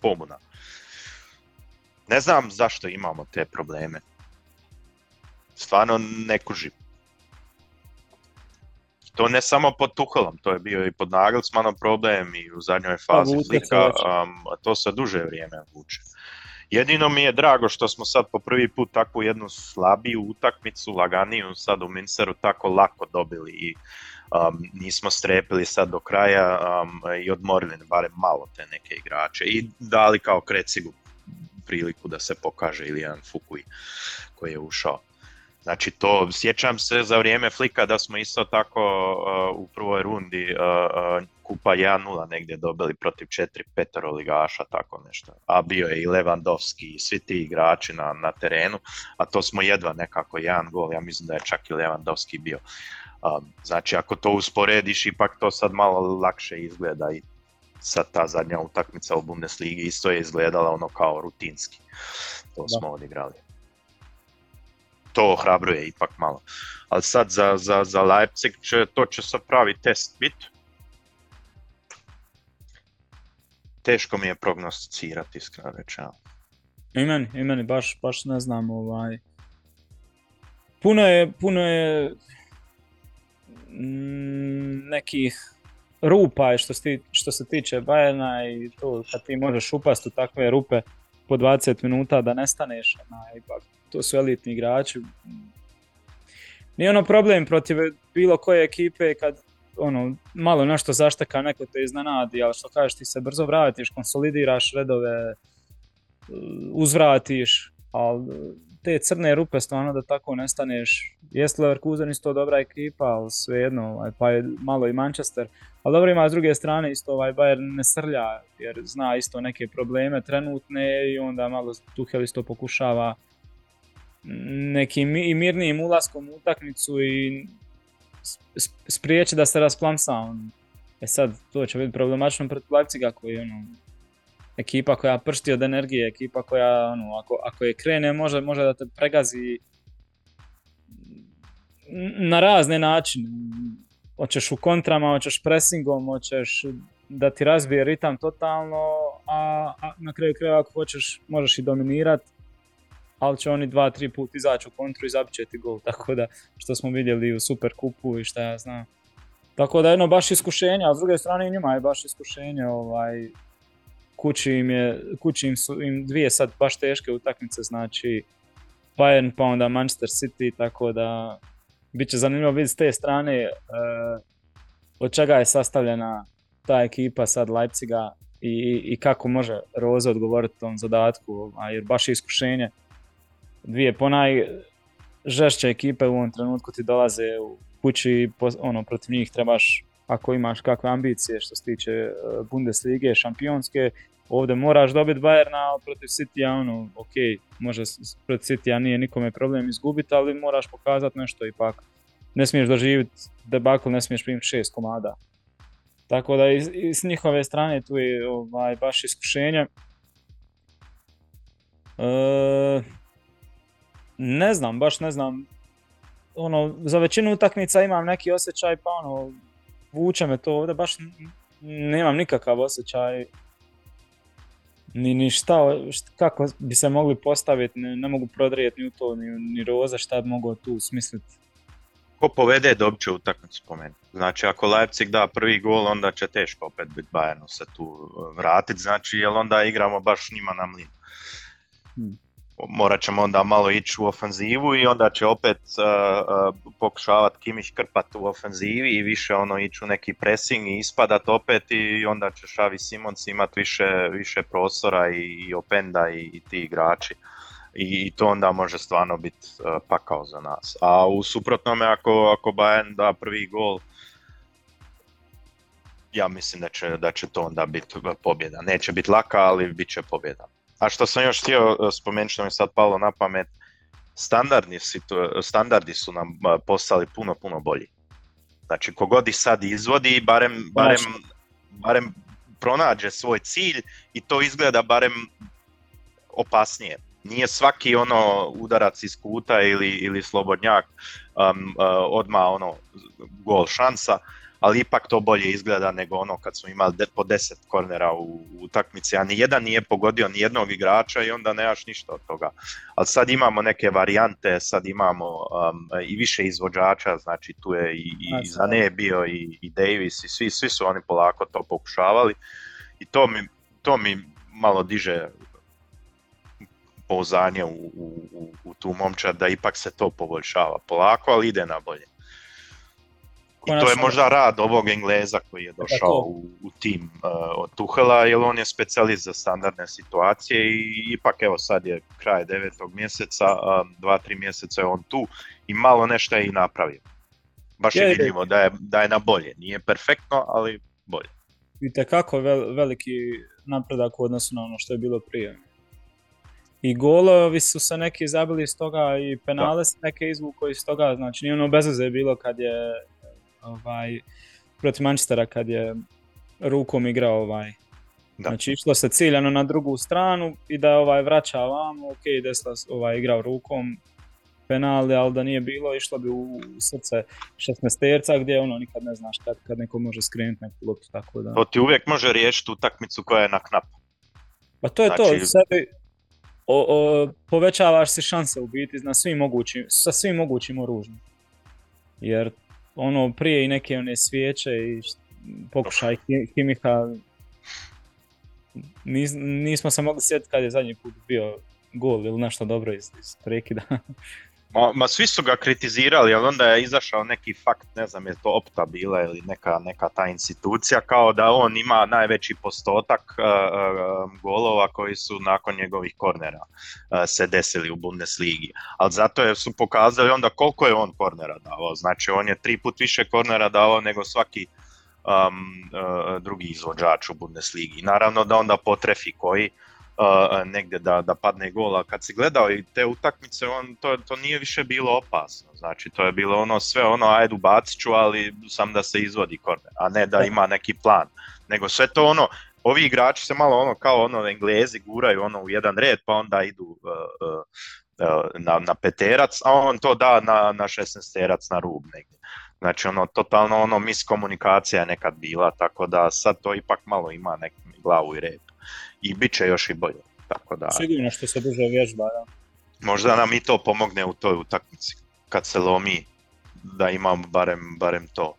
pobuna. Ne znam zašto imamo te probleme. Stvarno ne kužim. To ne samo pod Tuchelom, to je bio i pod Nagelsmanom problem i u zadnjoj fazi vuče se Flika, um, to se duže vrijeme vuče. Jedino mi je drago što smo sad po prvi put takvu jednu slabiju utakmicu, laganiju sad u Minsteru tako lako dobili i um, nismo strepili sad do kraja um, i odmorili barem malo te neke igrače i dali kao Krecigu priliku da se pokaže ili jedan Fukui koji je ušao. Znači to, sjećam se za vrijeme Flika da smo isto tako uh, u prvoj rundi uh, uh, kupa 1-0 negdje dobili protiv 4 ligaša, tako nešto. A bio je i Lewandowski i svi ti igrači na, na terenu, a to smo jedva nekako jedan gol, ja mislim da je čak i Lewandowski bio. Um, znači ako to usporediš, ipak to sad malo lakše izgleda i sad ta zadnja utakmica u Bundesligi isto je izgledala ono kao rutinski. To Da. smo odigrali to ohrabruje ipak malo. Ali sad za, za, za Leipzig će, to će sad pravi test bit. Teško mi je prognosticirati, iskreno rečeno. I meni, i meni baš, baš ne znam ovaj. Puno je, puno je mm, nekih rupa što, se ti- što se tiče Bajerna i to kad ti možeš upast u takve rupe po 20 minuta da nestaneš, onaj, ipak to su elitni igrači. Nije ono problem protiv bilo koje ekipe kad ono, malo nešto zašteka, neko te iznenadi, ali što kažeš ti se brzo vratiš, konsolidiraš redove, uzvratiš, ali te crne rupe stvarno da tako nestaneš. Jest Leverkusen isto dobra ekipa, ali svejedno, ovaj, pa je malo i Manchester. Ali dobro ima s druge strane isto ovaj Bayern ne srlja, jer zna isto neke probleme trenutne i onda malo Tuchel isto pokušava nekim i mirnijim ulaskom u utakmicu i spriječi da se rasplamsa on. E sad, to će biti problematično pred Leipziga koji ono, ekipa koja pršti od energije, ekipa koja, ono, ako, ako je krene, može, može da te pregazi na razne načine. Hoćeš u kontrama, hoćeš pressingom, hoćeš da ti razbije ritam totalno, a, a na kraju krajeva ako hoćeš možeš i dominirati, ali će oni dva, tri put izaći u kontru i zabit ti gol, tako da što smo vidjeli u Super kupu i šta ja znam. Tako da jedno baš iskušenje, a s druge strane i njima je baš iskušenje, ovaj, kući im, je, kući im su im dvije sad baš teške utakmice, znači Bayern pa onda Manchester City, tako da bit će zanimljivo vidjeti s te strane uh, od čega je sastavljena ta ekipa sad Leipziga i, i kako može Roza odgovoriti tom zadatku, a jer baš je iskušenje. Dvije ponaj žešće ekipe u ovom trenutku ti dolaze u kući, ono, protiv njih trebaš, ako imaš kakve ambicije što se tiče e, Bundeslige, šampionske, ovdje moraš dobiti Bayerna, protiv City, ono, ok, može protiv City nije nikome problem izgubiti, ali moraš pokazati nešto ipak. Ne smiješ doživjeti debakl, ne smiješ primiti šest komada. Tako da i, s njihove strane tu je ovaj, baš iskušenje. E, ne znam, baš ne znam. Ono, za većinu utakmica imam neki osjećaj, pa ono, vuče me to ovdje, baš nemam nikakav osjećaj ni, ni šta, kako bi se mogli postaviti, ne, ne mogu prodrijeti ni u to, ni, ni Roza, šta bi mogao tu smisliti. Ko povede dobit će utakmicu po meni. Znači ako Leipzig da prvi gol, onda će teško opet biti Bayernu se tu vratiti, znači jer onda igramo baš njima na mlin. Hmm morat ćemo onda malo ići u ofenzivu i onda će opet uh, uh, pokušavati Kimić krpat u ofenzivi i više ono ići u neki pressing i ispadat opet i onda će Šavi Simons imati više, više prostora i, i Openda i, i ti igrači. I, I, to onda može stvarno biti uh, pakao za nas. A u suprotnome ako, ako Bayern da prvi gol, ja mislim da će, da će to onda biti pobjeda. Neće biti laka, ali bit će pobjeda. A što sam još htio e, spomenuti što mi sad palo na pamet, standardni, standardi su nam e, postali puno, puno bolji. Znači, kogod ih sad izvodi, barem, barem, barem pronađe svoj cilj i to izgleda barem opasnije. Nije svaki ono udarac iz kuta ili, ili slobodnjak um, uh, odmah ono gol šansa, ali ipak to bolje izgleda nego ono kad smo imali po 10 kornera u, u utakmici, a ni jedan nije pogodio ni jednog igrača i onda nemaš ništa od toga. Ali sad imamo neke varijante, sad imamo um, i više izvođača, znači tu je i, i Zane bio i, i Davis i svi, svi su oni polako to pokušavali i to mi, to mi malo diže pouzanje u, u, u, u tu momčad da ipak se to poboljšava polako, ali ide na bolje. I to je možda rad ovog Engleza koji je došao u, u tim uh, od Tuhela, jer on je specijalist za standardne situacije i ipak evo sad je kraj devetog mjeseca, um, dva, tri mjeseca je on tu i malo nešto je i napravio. Baš je, je vidljivo da je, da je na bolje, nije perfektno, ali bolje. I tekako vel, veliki napredak u odnosu na ono što je bilo prije. I golovi su se neki zabili iz toga i penale se neke izvuko iz toga, znači nije ono bez je bilo kad je ovaj, protiv Manchestera kad je rukom igrao ovaj. Da. Znači išlo se ciljano na drugu stranu i da ovaj vraća vam, ok, desla ovaj, igrao rukom penali, ali da nije bilo, išlo bi u srce 16 terca gdje ono nikad ne znaš kad, kad neko može skrenuti neku loptu, tako da. To ti uvijek može riješiti utakmicu koja je na knap. Pa to je znači... to, sebi o, o, povećavaš si šanse u biti na svim mogućim, sa svim mogućim oružjem. Jer ono prije i neke one svijeće i pokušaj Kimiha nis, nismo se mogli sjetiti kad je zadnji put bio gol ili nešto dobro iz, iz prekida. Ma, ma, svi su ga kritizirali, ali onda je izašao neki fakt, ne znam je to opta bila ili neka, neka ta institucija, kao da on ima najveći postotak uh, uh, golova koji su nakon njegovih kornera uh, se desili u Bundesligi. Ali zato je su pokazali onda koliko je on kornera davao. Znači on je tri put više kornera davao nego svaki um, drugi izvođač u Bundesligi. Naravno da onda potrefi koji uh, negdje da, da padne gol, a kad si gledao i te utakmice, on, to, to nije više bilo opasno, znači to je bilo ono sve ono, ajde ubacit ću, ali sam da se izvodi korner, a ne da ima neki plan, nego sve to ono, ovi igrači se malo ono kao ono Englezi guraju ono u jedan red pa onda idu uh, uh, uh, na, na peterac, a on to da na, na šestnesterac na rub negdje. Znači ono totalno ono miskomunikacija je nekad bila, tako da sad to ipak malo ima nek glavu i rep. I bit će još i bolje. Tako da, Sigurno što se duže vježba, da. možda nam i to pomogne u toj utakmici kad se lomi da imamo barem, barem to.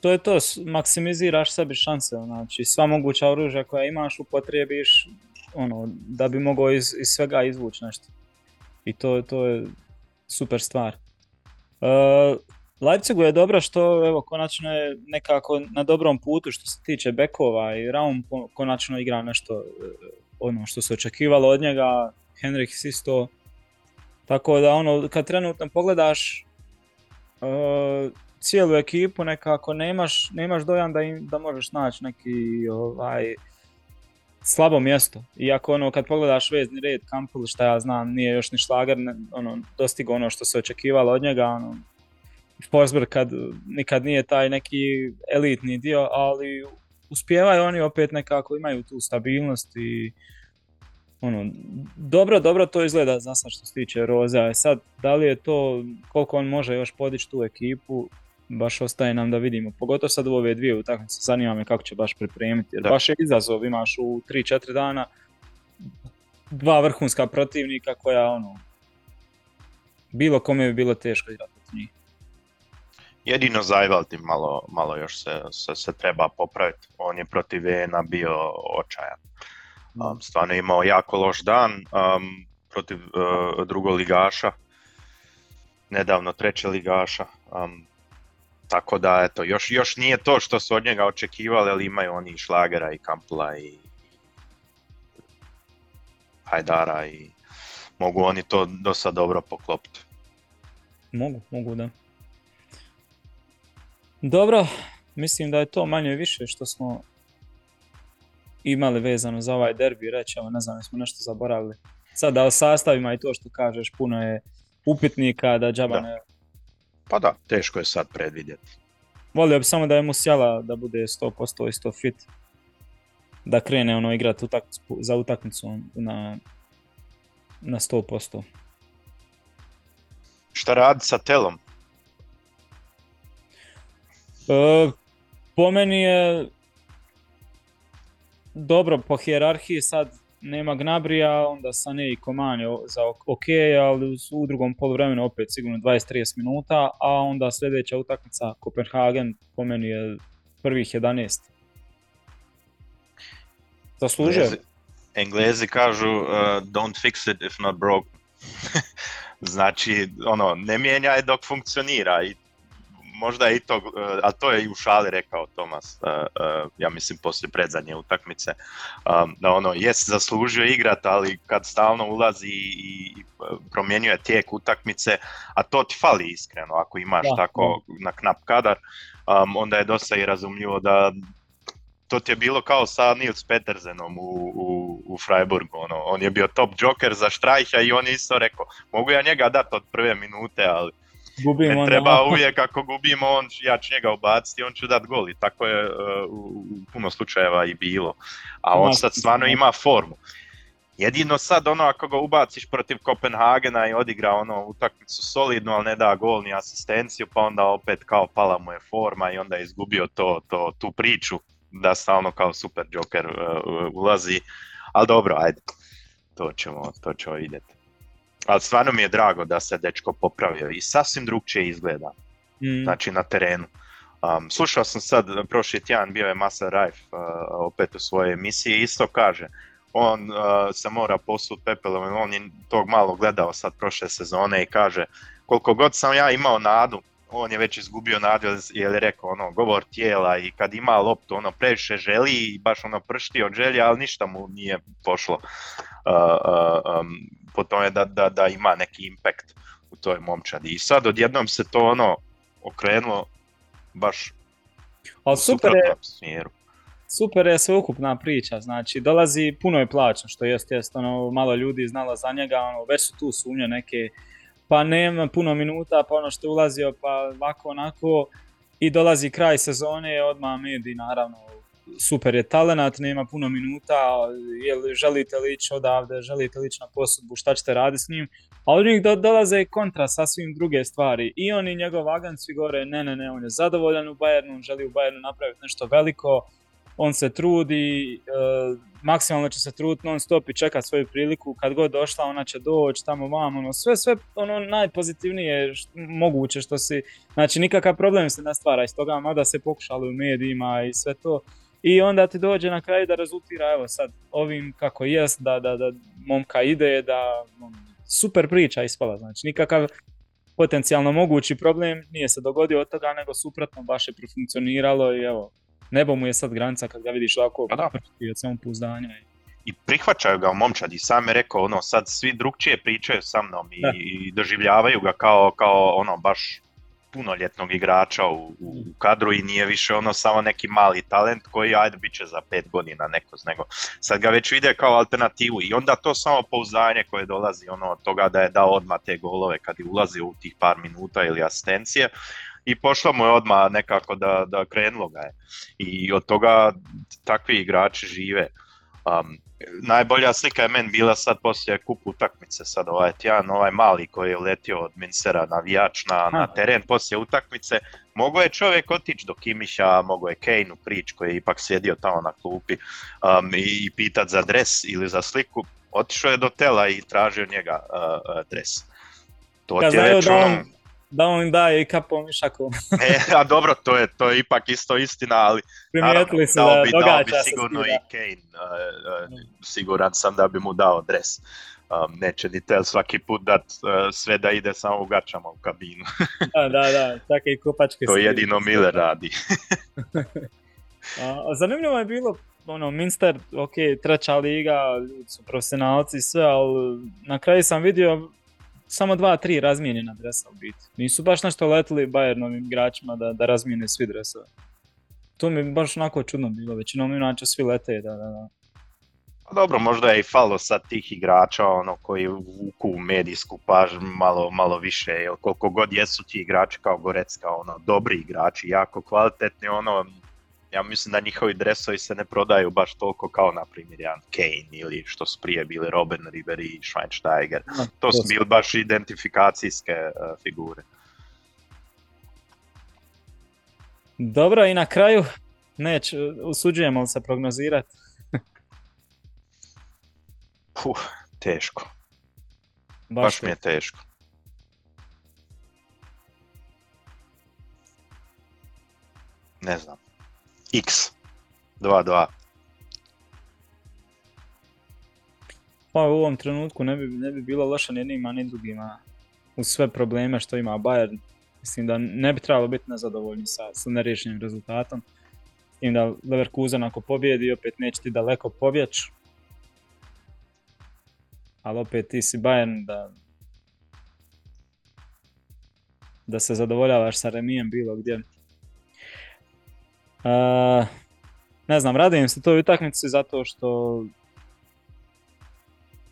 To je to, maksimiziraš sebi šanse, znači sva moguća oružja koja imaš upotrebiš ono, da bi mogao iz, iz svega izvući nešto. I to, to je super stvar. Uh, Leipzigu je dobro što evo konačno je nekako na dobrom putu što se tiče bekova i Raum konačno igra nešto e, ono što se očekivalo od njega, Henriks isto. Tako da ono kad trenutno pogledaš e, cijelu ekipu nekako nemaš, nemaš dojam da, im, da možeš naći neki ovaj slabo mjesto. Iako ono kad pogledaš vezni red Kampel šta ja znam nije još ni šlager ne- ono, dostigao ono što se očekivalo od njega ono, Forsberg kad nikad nije taj neki elitni dio, ali uspijevaju oni opet nekako, imaju tu stabilnost i ono, dobro, dobro to izgleda za sad što se tiče Roza. Sad, da li je to, koliko on može još podići tu ekipu, baš ostaje nam da vidimo. Pogotovo sad u ove dvije utakmice, zanima me kako će baš pripremiti. Jer Da. baš je izazov, imaš u 3-4 dana dva vrhunska protivnika koja ono, bilo kome bi bilo teško igrati. Jedino Zajvalti malo, malo još se, se, se treba popraviti. On je protiv Vena bio očajan. Um, stvarno je imao jako loš dan um, protiv uh, drugoligaša, nedavno treće ligaša. Um, tako da, eto, još, još nije to što su od njega očekivali, ali imaju oni i Šlagera i Kampla i Hajdara i mogu oni to dosta dobro poklopiti. Mogu, mogu da. Dobro, mislim da je to manje više što smo imali vezano za ovaj derbi reći, evo ne znam, jesmo nešto zaboravili. Sad da o sastavima i to što kažeš, puno je upitnika da džaba ne... Pa da, teško je sad predvidjeti. Volio bi samo da je Musiala da bude 100% isto fit. Da krene ono igrat utakmicu, za utakmicu na, na 100%. Šta radi sa telom? E, po meni je dobro po hijerarhiji sad nema Gnabrija, onda Sané i Koman je o- za ok- ali u- u drugom poluvremenu opet sigurno 20-30 minuta, a onda sljedeća utakmica Kopenhagen po meni je prvih 11. Zaslužuje. Englezi, Englezi kažu uh, don't fix it if not broke. znači, ono, ne mijenjaj dok funkcionira i možda je i to, uh, a to je i u šali rekao Tomas, uh, uh, ja mislim poslije predzadnje utakmice, um, da ono, jest zaslužio igrat, ali kad stalno ulazi i, i promjenjuje tijek utakmice, a to ti fali iskreno, ako imaš Da, tako na knap kadar, um, onda je dosta i razumljivo da to ti je bilo kao sa Nils Petersenom u, u, u Freiburgu, ono, on je bio top joker za Štrajha i on je isto rekao, mogu ja njega dati od prve minute, ali Gubimo ne onda- treba uvijek ako gubimo, on, ja ću njega ubaciti, on ću dati gol i tako je uh, u, u puno slučajeva i bilo. A on sad stvarno ima formu. Jedino sad ono ako ga ubaciš protiv Kopenhagena i odigra ono utakmicu solidnu, ali ne da gol ni asistenciju, pa onda opet kao pala mu je forma i onda je izgubio to, to, tu priču da stalno kao super joker uh, ulazi. Ali dobro, ajde, to ćemo, to ćemo vidjeti. Ali stvarno mi je drago da se dečko popravio i sasvim drugčije izgleda Mm. znači na terenu. Um, slušao sam sad, prošli tjedan bio je Masa Rajf uh, opet u svojoj emisiji i isto kaže, on uh, se mora posut pepelom, on je tog malo gledao sad prošle sezone i kaže koliko god sam ja imao nadu, on je već izgubio nadu jer- je rekao ono, govor tijela i kad ima loptu ono previše želi i baš ono pršti od želja, ali ništa mu nije pošlo uh, uh, um, po tome da, da, da ima neki impact u toj momčadi. I sad odjednom se to ono okrenulo baš Ali u super je, smjeru. super je sveukupna priča, znači dolazi, puno je plaćen, što jest, jest, ono, malo ljudi je znalo za njega, ono, već su tu sumnje neke, pa nema puno minuta, pa ono što je ulazio, pa ovako onako, i dolazi kraj sezone, odmah mediji naravno super je talenat, nema puno minuta, jel, želite li ići odavde, želite li ići na posudbu, šta ćete raditi s njim, a od njih do, dolaze kontra sasvim druge stvari. I on i njegov agent svi gore, ne, ne, ne, on je zadovoljan u Bayernu, želi u Bayernu napraviti nešto veliko, on se trudi, e, maksimalno će se truditi non stop i čekat svoju priliku, kad god došla ona će doći tamo vam, ono, sve, sve ono najpozitivnije moguće što si, znači nikakav problem se ne stvara iz toga, mada se pokušalo u medijima i sve to, i onda ti dođe na kraju da rezultira, evo sad, ovim kako jest, da, da, da momka ide, da ono, super priča ispala, znači nikakav potencijalno mogući problem nije se dogodio od toga, nego suprotno baš je profunkcioniralo i evo, nebo mu je sad granica kad ga vidiš ovako Pa da. od samopouzdanja. I prihvaćaju ga momčad i sam je rekao ono sad svi drugčije pričaju sa mnom i, i doživljavaju ga kao, kao ono baš punoljetnog igrača u, u kadru i nije više ono samo neki mali talent koji ajde bit će za pet godina neko, nego sad ga već vide kao alternativu i onda to samo pouzdanje koje dolazi ono od toga da je dao odmah te golove kad je ulazio u tih par minuta ili asistencije i pošlo mu je odmah nekako da, da krenulo ga je i od toga takvi igrači žive. Um, najbolja slika je meni bila sad poslije kup utakmice, sad ovaj tjedan, ovaj mali koji je letio od Minsera navijač na, na teren poslije utakmice. Mogao je čovjek otići do Kimića, mogao je Kane prič koji je ipak sjedio tamo na klupi um, i, i pitat za dres ili za sliku. Otišao je do tela i tražio njega uh, dres. To Ja ti je već da ono- on- Da on daje i kapom i šakom. E, a dobro, to je, to je ipak isto istina, ali Primijetili su dao da bi, dao bi sigurno i Kane, uh, uh, siguran sam da bi mu dao dres. Um, neće ni tel svaki put dat uh, sve da ide samo u gačama u kabinu. Da, da, da, takve i kopačke. To jedino Miller radi. A, a zanimljivo je bilo, ono, Minster, ok, treća liga, ljudi su profesionalci i sve, ali na kraju sam vidio samo dva, tri razmijenjena dresa u biti. Nisu baš nešto letili Bayernovim igračima da, da razmijene svi dresove. To mi je baš onako čudno bilo, većinom inače svi lete, da, da, da. Pa dobro, možda je i falo sad tih igrača ono, koji vuku u medijsku pažnju malo, malo više, jer koliko god jesu ti igrači kao Gorecka, ono, dobri igrači, jako kvalitetni, ono, ja mislim da njihovi dresovi se ne prodaju baš toliko kao na primjer jedan Kane ili što su prije bili Robin Ribery i Schweinsteiger. To su su- bili baš identifikacijske uh, figure. Dobro, i na kraju, neć, usuđujemo li se prognozirati? Puh, teško, Baš, baš mi je teško. Ne znam. X. 2-2. Pa u ovom trenutku ne bi, ne bi bilo loše ni jednima ni drugima uz sve probleme što ima Bayern. Mislim da ne bi trebalo biti nezadovoljni sa, sa neriješenim rezultatom. S tim da Leverkusen ako pobjedi opet neće ti daleko pobjeć. Ali opet ti si Bayern da da se zadovoljavaš sa remijem bilo gdje. Ne znam, radujem se toj utakmici zato što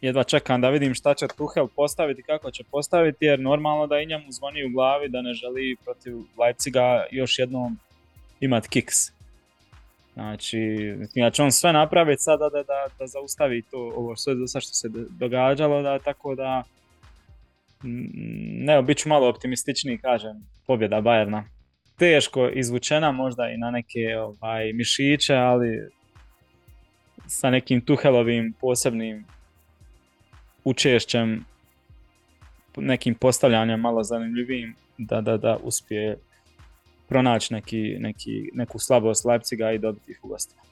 jedva čekam da vidim šta će Tuchel postaviti, kako će postaviti, jer normalno da i njemu zvoni u glavi da ne želi protiv Leipziga još jednom imat kiks. Znači, ja će on sve napraviti sada da, da, da zaustavi to ovo sve do sad što se do- događalo, da tako da ne, bit ću malo optimističniji, kažem, pobjeda Bayerna. Teško izvučena možda i na neke ovaj, mišiće, ali sa nekim Tuhelovim posebnim učešćem nekim postavljanjem malo zanimljivijim da, da, da uspije pronaći neki, neki, neku slabost Leipziga i dobiti ih u gostima.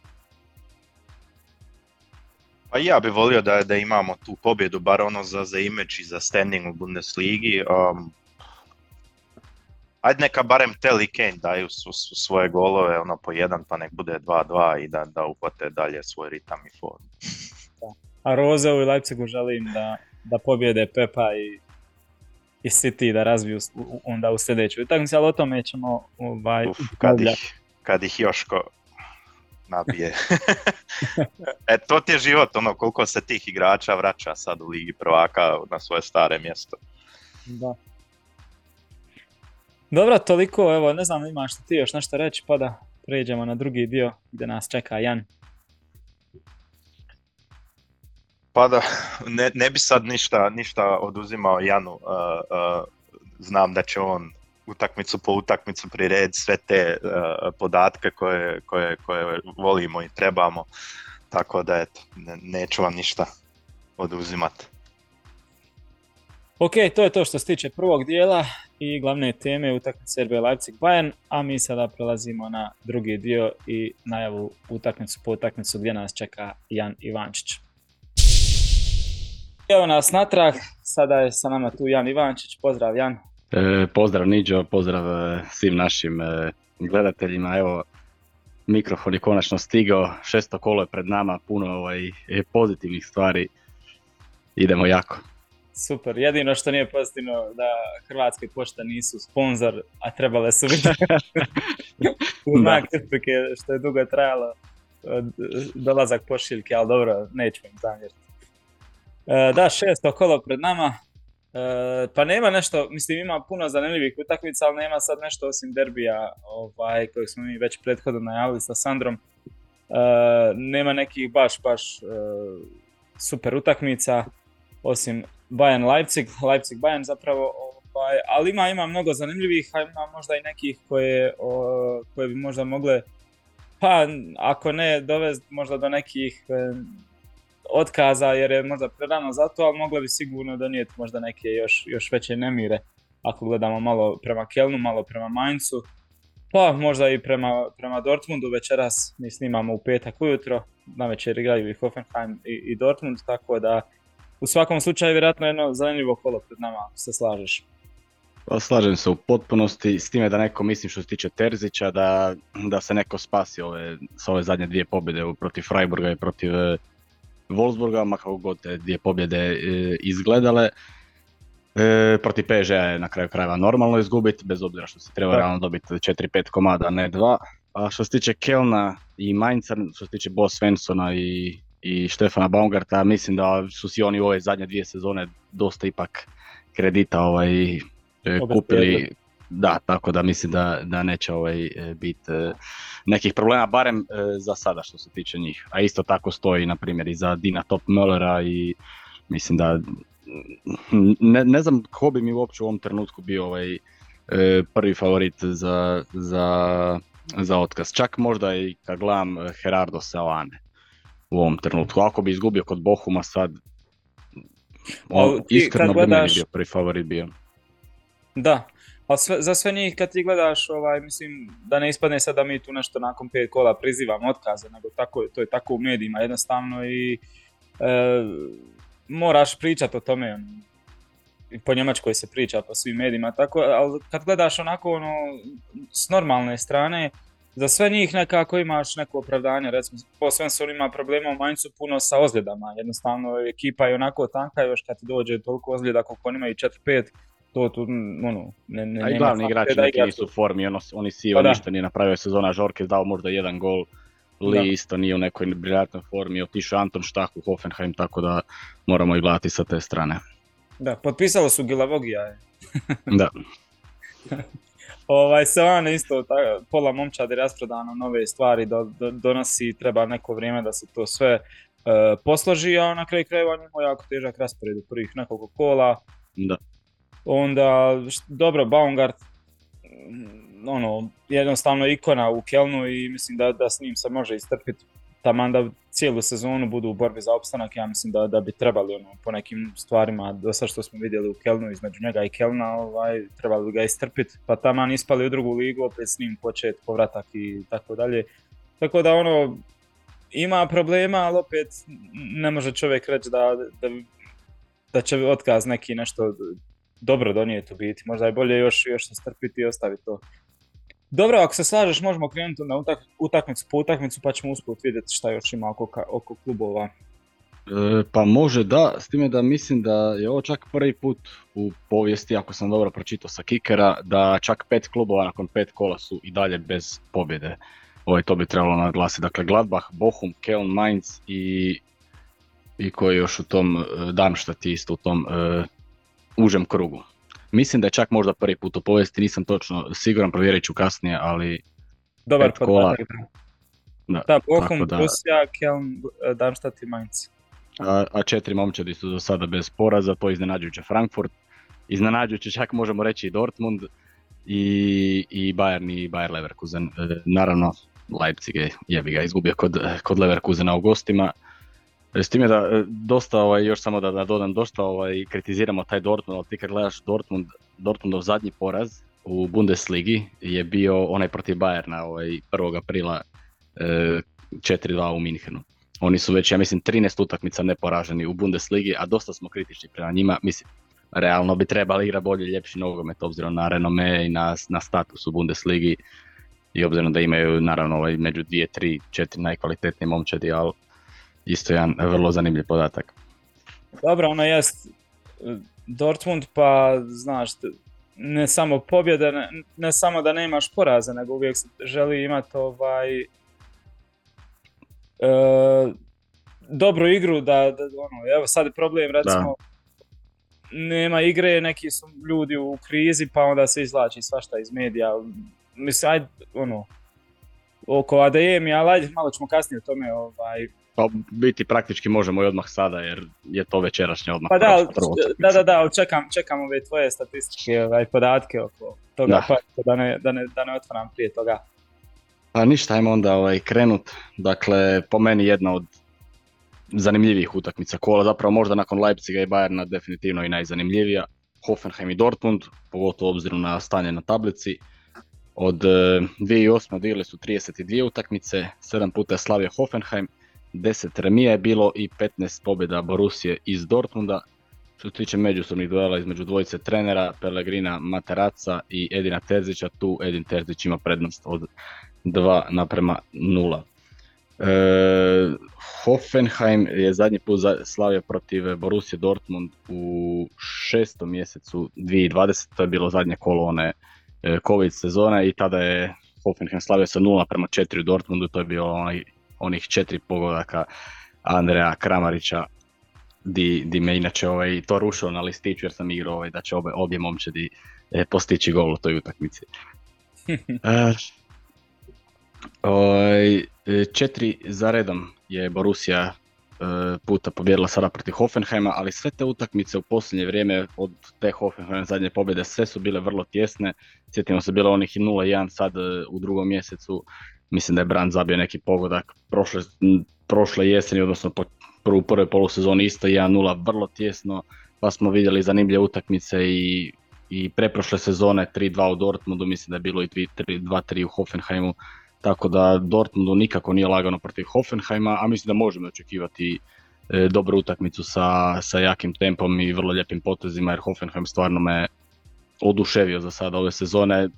Pa ja bi volio da, da imamo tu pobjedu, bar ono za, za image i za standing u Bundesligi. Um, ajde neka barem Tel i Kane daju su, su svoje golove, ono po jedan, pa nek bude 2-2 i da, da upate dalje svoj ritam i formu. A Rozeu i Leipzigu želim da, da pobjede Pepa i, i City da razviju onda u sljedećoj utakmici, ali o tome ćemo ovaj, Uf, kad, ih, kad ih Joško nabije. e, to ti je život, ono, koliko se tih igrača vraća sad u Ligi prvaka na svoje stare mjesto. Da. Dobro, toliko, evo, ne znam imaš ti još nešto reći pa da pređemo na drugi dio gdje nas čeka Jan. Pa da, ne, ne bi sad ništa, ništa oduzimao Janu, uh, uh, znam da će on utakmicu po utakmicu prirediti sve te uh, podatke koje, koje, koje volimo i trebamo, tako da eto, ne, neću vam ništa oduzimati. Ok, to je to što se tiče prvog dijela i glavne teme utakmice RB Leipzig Bayern, a mi sada prelazimo na drugi dio i najavu utakmicu po utakmicu gdje nas čeka Jan Ivančić. Evo nas natrag, sada je sa nama tu Jan Ivančić, pozdrav Jan. E, pozdrav Niđo, pozdrav e, svim našim e, gledateljima, evo mikrofon je konačno stigao, šesto kolo je pred nama, puno ovaj, e, pozitivnih stvari, idemo jako. Super, jedino što nije pozitivno da Hrvatske pošte nisu sponsor, a trebale su biti u znak što je dugo trajalo dolazak pošiljke, ali dobro, nećemo im zamjeriti. E, Da, šesto kolo pred nama, E, pa nema nešto, mislim ima puno zanimljivih utakmica, ali nema sad nešto osim derbija ovaj, kojeg smo mi već prethodno najavili sa Sandrom. E, nema nekih baš, baš super utakmica, osim Bayern Leipzig, Leipzig Bayern zapravo, ovaj, ali ima, ima mnogo zanimljivih, a ima možda i nekih koje, o, koje bi možda mogle, pa ako ne dovesti možda do nekih e, otkaza jer je možda prerano za to, ali mogle bi sigurno donijeti možda neke još, još veće nemire ako gledamo malo prema Kelnu, malo prema Mainzu, pa možda i prema, prema Dortmundu večeras mi snimamo u petak ujutro, na večer igraju i Hoffenheim i, i Dortmund, tako da u svakom slučaju vjerojatno jedno zanimljivo kolo pred nama, ako se slažeš. Pa slažem se u potpunosti, s time da neko mislim što se tiče Terzića, da, da se neko spasi ove, sa ove zadnje dvije pobjede protiv Freiburga i protiv e, Wolfsburga, ma kako god te dvije pobjede e, izgledale. E, protiv PSG je na kraju krajeva normalno izgubiti, bez obzira što se treba Da. realno dobiti 4-5 komada, ne 2. A što se tiče Kelna i Mainza, što se tiče Bo Svensona i, i Štefana Baumgarta, mislim da su si oni u ove zadnje dvije sezone dosta ipak kredita ovaj, e, kupili. Da, tako da mislim da, da neće ovaj, biti nekih problema, barem e, za sada što se tiče njih. A isto tako stoji, na primjer, i za Dina Top Möllera i mislim da ne, ne znam ko bi mi uopće u ovom trenutku bio ovaj e, prvi favorit za, za, za otkaz. Čak možda i kad gledam e, Gerardo Seoane u ovom trenutku. Ako bi izgubio kod Bohuma sad, Ali ti iskreno bi meni gledaš- bio prvi favorit bio. Da, ali sve, za sve njih kad ti gledaš, ovaj, mislim da ne ispadne sad da mi tu nešto nakon pet kola prizivamo otkaze, nego tako, to je tako u medijima jednostavno i e, moraš pričati o tome. ono, I po Njemačkoj se priča, po svim medijima, tako, ali kad gledaš onako ono, s normalne strane, za sve njih nekako imaš neko opravdanje, recimo po Svensson ima problema u Mainzu puno sa ozljedama, jednostavno ekipa je onako tanka još kad ti dođe toliko ozljeda koliko oni imaju 4-5, to tu, ono, ne, ne, A i glavni igrači da neki nisu u formi, ono, oni si Pa ništa nije napravio sezona, Žorke dao možda jedan gol, Li Da. isto nije u nekoj briljantnoj formi, otišao Anton Štah u Hoffenheim, tako da moramo i gledati sa te strane. Da, potpisalo su Gilavogija. Da, Ovaj, Seoane isto, ta, pola momčadi rasprodano, nove stvari do, do- donosi, treba neko vrijeme da se to sve e, posloži, a na kraju krajeva je jako težak raspored u prvih nekoliko kola. da. Onda, št- dobro, Baumgart, mm, ono, jednostavno ikona u Kelnu i mislim da, da s njim se može istrpiti taman da cijelu sezonu budu u borbi za opstanak, ja mislim da, da bi trebali ono, po nekim stvarima, do sad što smo vidjeli u Kelnu između njega i Kelna, ovaj, trebali bi ga istrpiti, pa taman ispali u drugu ligu, opet s njim početi povratak i tako dalje. Tako da ono, ima problema, ali opet ne može čovjek reći da, da, da će otkaz neki nešto dobro donijeti u biti. Možda je bolje još, još se strpiti i ostaviti to. Dobro, ako se slažeš, možemo krenuti na utak, utakmicu po utakmicu, pa ćemo usput vidjeti šta još ima oko, oko klubova. E, pa može da, s time da mislim da je ovo čak prvi put u povijesti, ako sam dobro pročitao sa Kikera, da čak pet klubova nakon pet kola su i dalje bez pobjede. Ovaj, to bi trebalo naglasiti. Dakle, Gladbach, Bochum, Köln, Mainz i, i koji još u tom, e, Darmstadt isto u tom e, užem krugu. Mislim da je čak možda prvi put u povijesti, nisam točno siguran, provjerit ću kasnije, ali Dobar podatak. Da, Da, Bochum, da- Borussia, Kelm, Darmstadt i Mainz. a, a četiri momčadi su do sada bez poraza, to je iznenađujuće Frankfurt, iznenađujuće čak možemo reći i Dortmund i, i Bayern i Bayer Leverkusen. E, naravno, Leipzig je jebi ga izgubio kod, kod Leverkusena u gostima. S time da e, dosta, ovaj, još samo da, da dodam, dosta ovaj, kritiziramo taj Dortmund, ali ti kad gledaš Dortmund, Dortmundov zadnji poraz u Bundesligi je bio onaj protiv Bayerna ovaj, 1. aprila e, 4-2 u Minhenu. Oni su već, ja mislim, 13 utakmica neporaženi u Bundesligi, a dosta smo kritični prema njima. Mislim, realno bi trebali igrati bolje ljepši nogomet obzirom na renome i na, na status u Bundesligi i obzirom da imaju naravno ovaj, među dvije, tri, četiri najkvalitetnije momčadi, ali isto jedan vrlo zanimljiv podatak. Dobro, ono jest Dortmund, pa znaš, ne samo pobjede, ne, ne samo da nemaš poraza, nego uvijek želi imati ovaj e, dobru igru da, da ono, evo sad je problem recimo nema igre, neki su ljudi u krizi pa onda se izvlači svašta iz medija. Mislim, ajde, ono, oko ADM, ali ajde, malo ćemo kasnije o tome ovaj, Pa biti praktički možemo i odmah sada jer je to večerašnja odmah. Pa da, da, da, da, čekam, čekam ove tvoje statistike, ovaj, podatke oko toga, Da. pa da ne, da, ne, da ne otvaram prije toga. Pa ništa, ajmo onda ovaj, krenut. Dakle, po meni jedna od zanimljivijih utakmica kola, zapravo možda nakon Leipziga i Bayerna definitivno i najzanimljivija. Hoffenheim i Dortmund, pogotovo obzirom na stanje na tablici. Od e, 2008. odigrali su 32 utakmice, 7 puta je slavio Hoffenheim, 10 remija je bilo i 15 pobjeda Borusije iz Dortmunda. Što se tiče međusobnih duela između dvojice trenera, Pellegrina Materaca i Edina Terzića, tu Edin Terzić ima prednost od 2 naprema 0. E, Hoffenheim je zadnji put slavio protiv Borussia Dortmund u šestom mjesecu 2020. To je bilo zadnje kolo one e, COVID sezone i tada je Hoffenheim slavio sa 0 prema 4 u Dortmundu. To je bilo onaj, onih četiri pogodaka Andreja Kramarića di, di me inače ovaj, to rušilo na listiću jer sam igrao ovaj, da će obe, obje momčadi e, postići gol u toj utakmici. E, Oj, e, četiri za redom je Borussia e, puta pobjedila sada protiv Hoffenheima, ali sve te utakmice u posljednje vrijeme od te Hoffenheim zadnje pobjede sve su bile vrlo tjesne. Sjetimo se bilo onih i 0-1 sad e, u drugom mjesecu. Mislim da je Brand zabio neki pogodak prošle, prošle jeseni, odnosno po prvu prvoj polusezoni isto 1-0 vrlo tjesno. Pa smo vidjeli zanimljive utakmice i, i preprošle sezone 3-2 u Dortmundu, mislim da je bilo i 2-3 u Hoffenheimu. Tako da Dortmundu nikako nije lagano protiv Hoffenheima, a mislim da možemo očekivati e, dobru utakmicu sa, sa jakim tempom i vrlo lijepim potezima jer Hoffenheim stvarno me oduševio za sada ove sezone,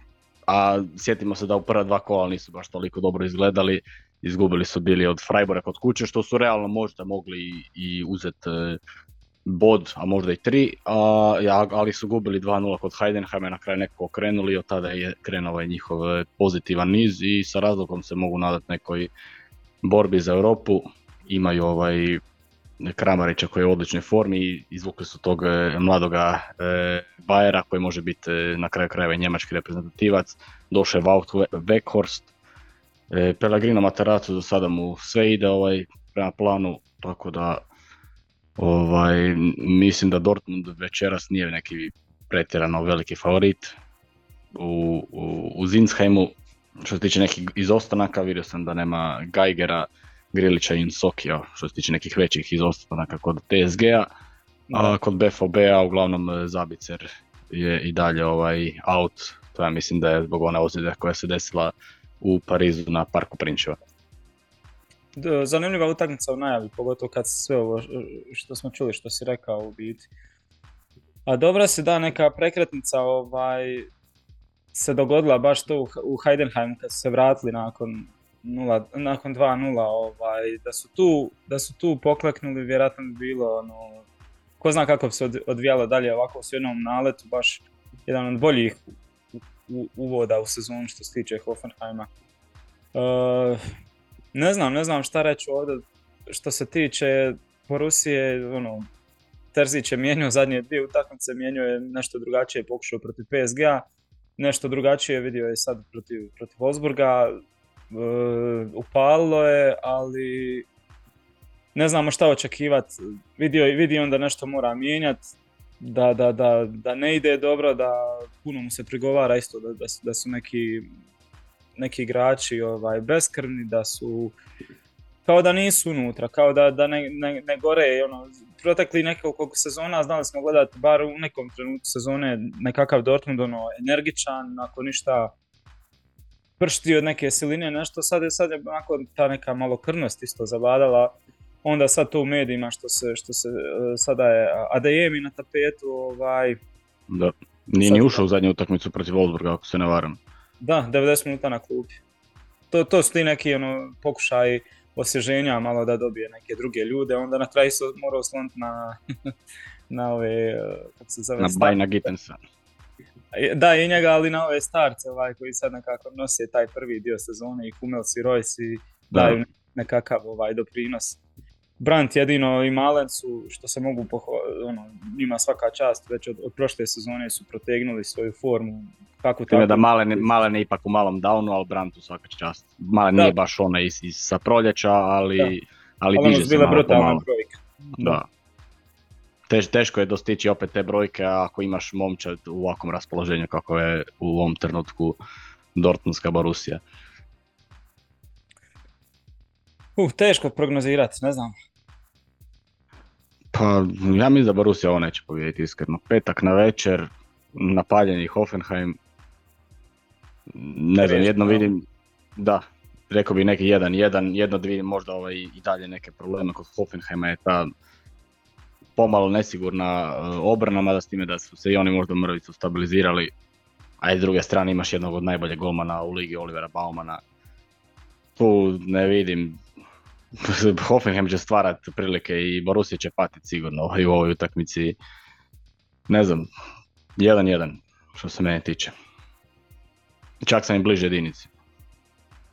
a sjetimo se da u prva dva kola nisu baš toliko dobro izgledali, izgubili su bili od Freiburga kod kuće što su realno možda mogli i, uzeti bod, a možda i tri, a, ali su gubili 2-0 kod Heidenheima, na kraju nekako okrenuli od tada je krenuo ovaj njihov e, pozitivan niz i sa razlogom se mogu nadati nekoj borbi za Europu. Imaju ovaj Kramarića koji je u odličnoj formi i izvukli su tog e, mladoga e, Bajera koji može biti e, na kraju krajeva njemački reprezentativac. Došao je Wout Weghorst, e, Pellegrino Materazzo za sada mu sve ide ovaj prema planu, tako da Ovaj, mislim da Dortmund večeras nije neki pretjerano veliki favorit u, u, u Zinsheimu. Što se tiče nekih izostanaka, vidio sam da nema Geigera, Grilića i Insokija, što se tiče nekih većih izostanaka kod TSG-a. A kod BFOB-a uglavnom e, Zabicer je i dalje ovaj out. To ja mislim da je zbog one ozljede koja se desila u Parizu na Parku Prinčeva. Zanimljiva utakmica u najavi, pogotovo kad se sve ovo što smo čuli, što si rekao u biti. A dobra se da neka prekretnica ovaj, se dogodila baš tu u H- u Heidenheimu kad su se vratili nakon 0, nakon 2-0, ovaj, da su tu, da su tu pokleknuli, vjerojatno bi bilo ono, ko zna kako bi se od- odvijalo dalje ovako s jednom naletu, baš jedan od boljih uvoda u sezonu što se tiče Hoffenheima. E, ne znam, ne znam šta reći ovdje što se tiče Borusije, ono, Terzić je mijenjao zadnje dvije utakmice, mijenjao je nešto drugačije, pokušao protiv PSG-a, nešto drugačije vidio je sad protiv, protiv Wolfsburga. Upalilo je, ali ne znamo šta očekivati. Vidio, vidi on da nešto mora mijenjati, da, da, da, da ne ide dobro, da puno mu se prigovara isto da, da, su, da su neki, neki igrači ovaj, beskrvni, da su kao da nisu unutra, kao da, da ne, ne, ne gore. Ono, protekli nekoliko sezona znali smo gledati bar u nekom trenutku sezone nekakav Dortmund ono, energičan, ako ništa pršti od neke siline, nešto, sad je, sad je onako ta neka malo krvnost isto zavladala onda sad to u medijima što se, što se e, sada je Adeyemi na tapetu, ovaj... Da, nije ni ušao u zadnju utakmicu protiv Wolfsburga, ako se ne varam. Da, 90 minuta na klubi. To, to su ti neki ono, pokušaj osvježenja, malo da dobije neke druge ljude, onda na kraju se mora osloniti na, na ove, e, kako se zove... Na Bajna Gittensa. Da, i njega, ali na ove starce ovaj, koji sad nekako nose taj prvi dio sezone i Kumels i Royce i daju nekakav ovaj doprinos. Brant jedino i Malen su, što se mogu pohvaliti, ono, njima svaka čast, već od, od prošle sezone su protegnuli svoju formu. Kako tako? da Malen, Malen je ipak u malom downu, ali Brantu svaka čast. Malen nije baš ona iz, iz sa proljeća, ali, ali, ali diže se malo. Da. Tež, teško je dostići opet te brojke ako imaš momčad u ovakvom raspoloženju kako je u ovom trenutku Dortmundska Borussia. Uh, teško prognozirati, ne znam. Pa ja mislim da Borussia ovo neće povijediti iskreno. Petak na večer, napaljeni Hoffenheim. Ne znam, jedno vidim, da, rekao bi neki jedan, jedan, jedno dvije, možda ovaj i dalje neke probleme kod Hoffenheima je ta pomalo nesigurna e, obrana, mada s time da su se i oni možda mrvicu stabilizirali. A s druge strane imaš jednog od najboljeg golmana u ligi Olivera Baumana. Tu ne vidim Hoffenheim će stvarati prilike i Borussia će patiti sigurno ovaj, u ovoj utakmici. Ne znam, 1-1 što se mene tiče. Čak sam im bliže jedinici.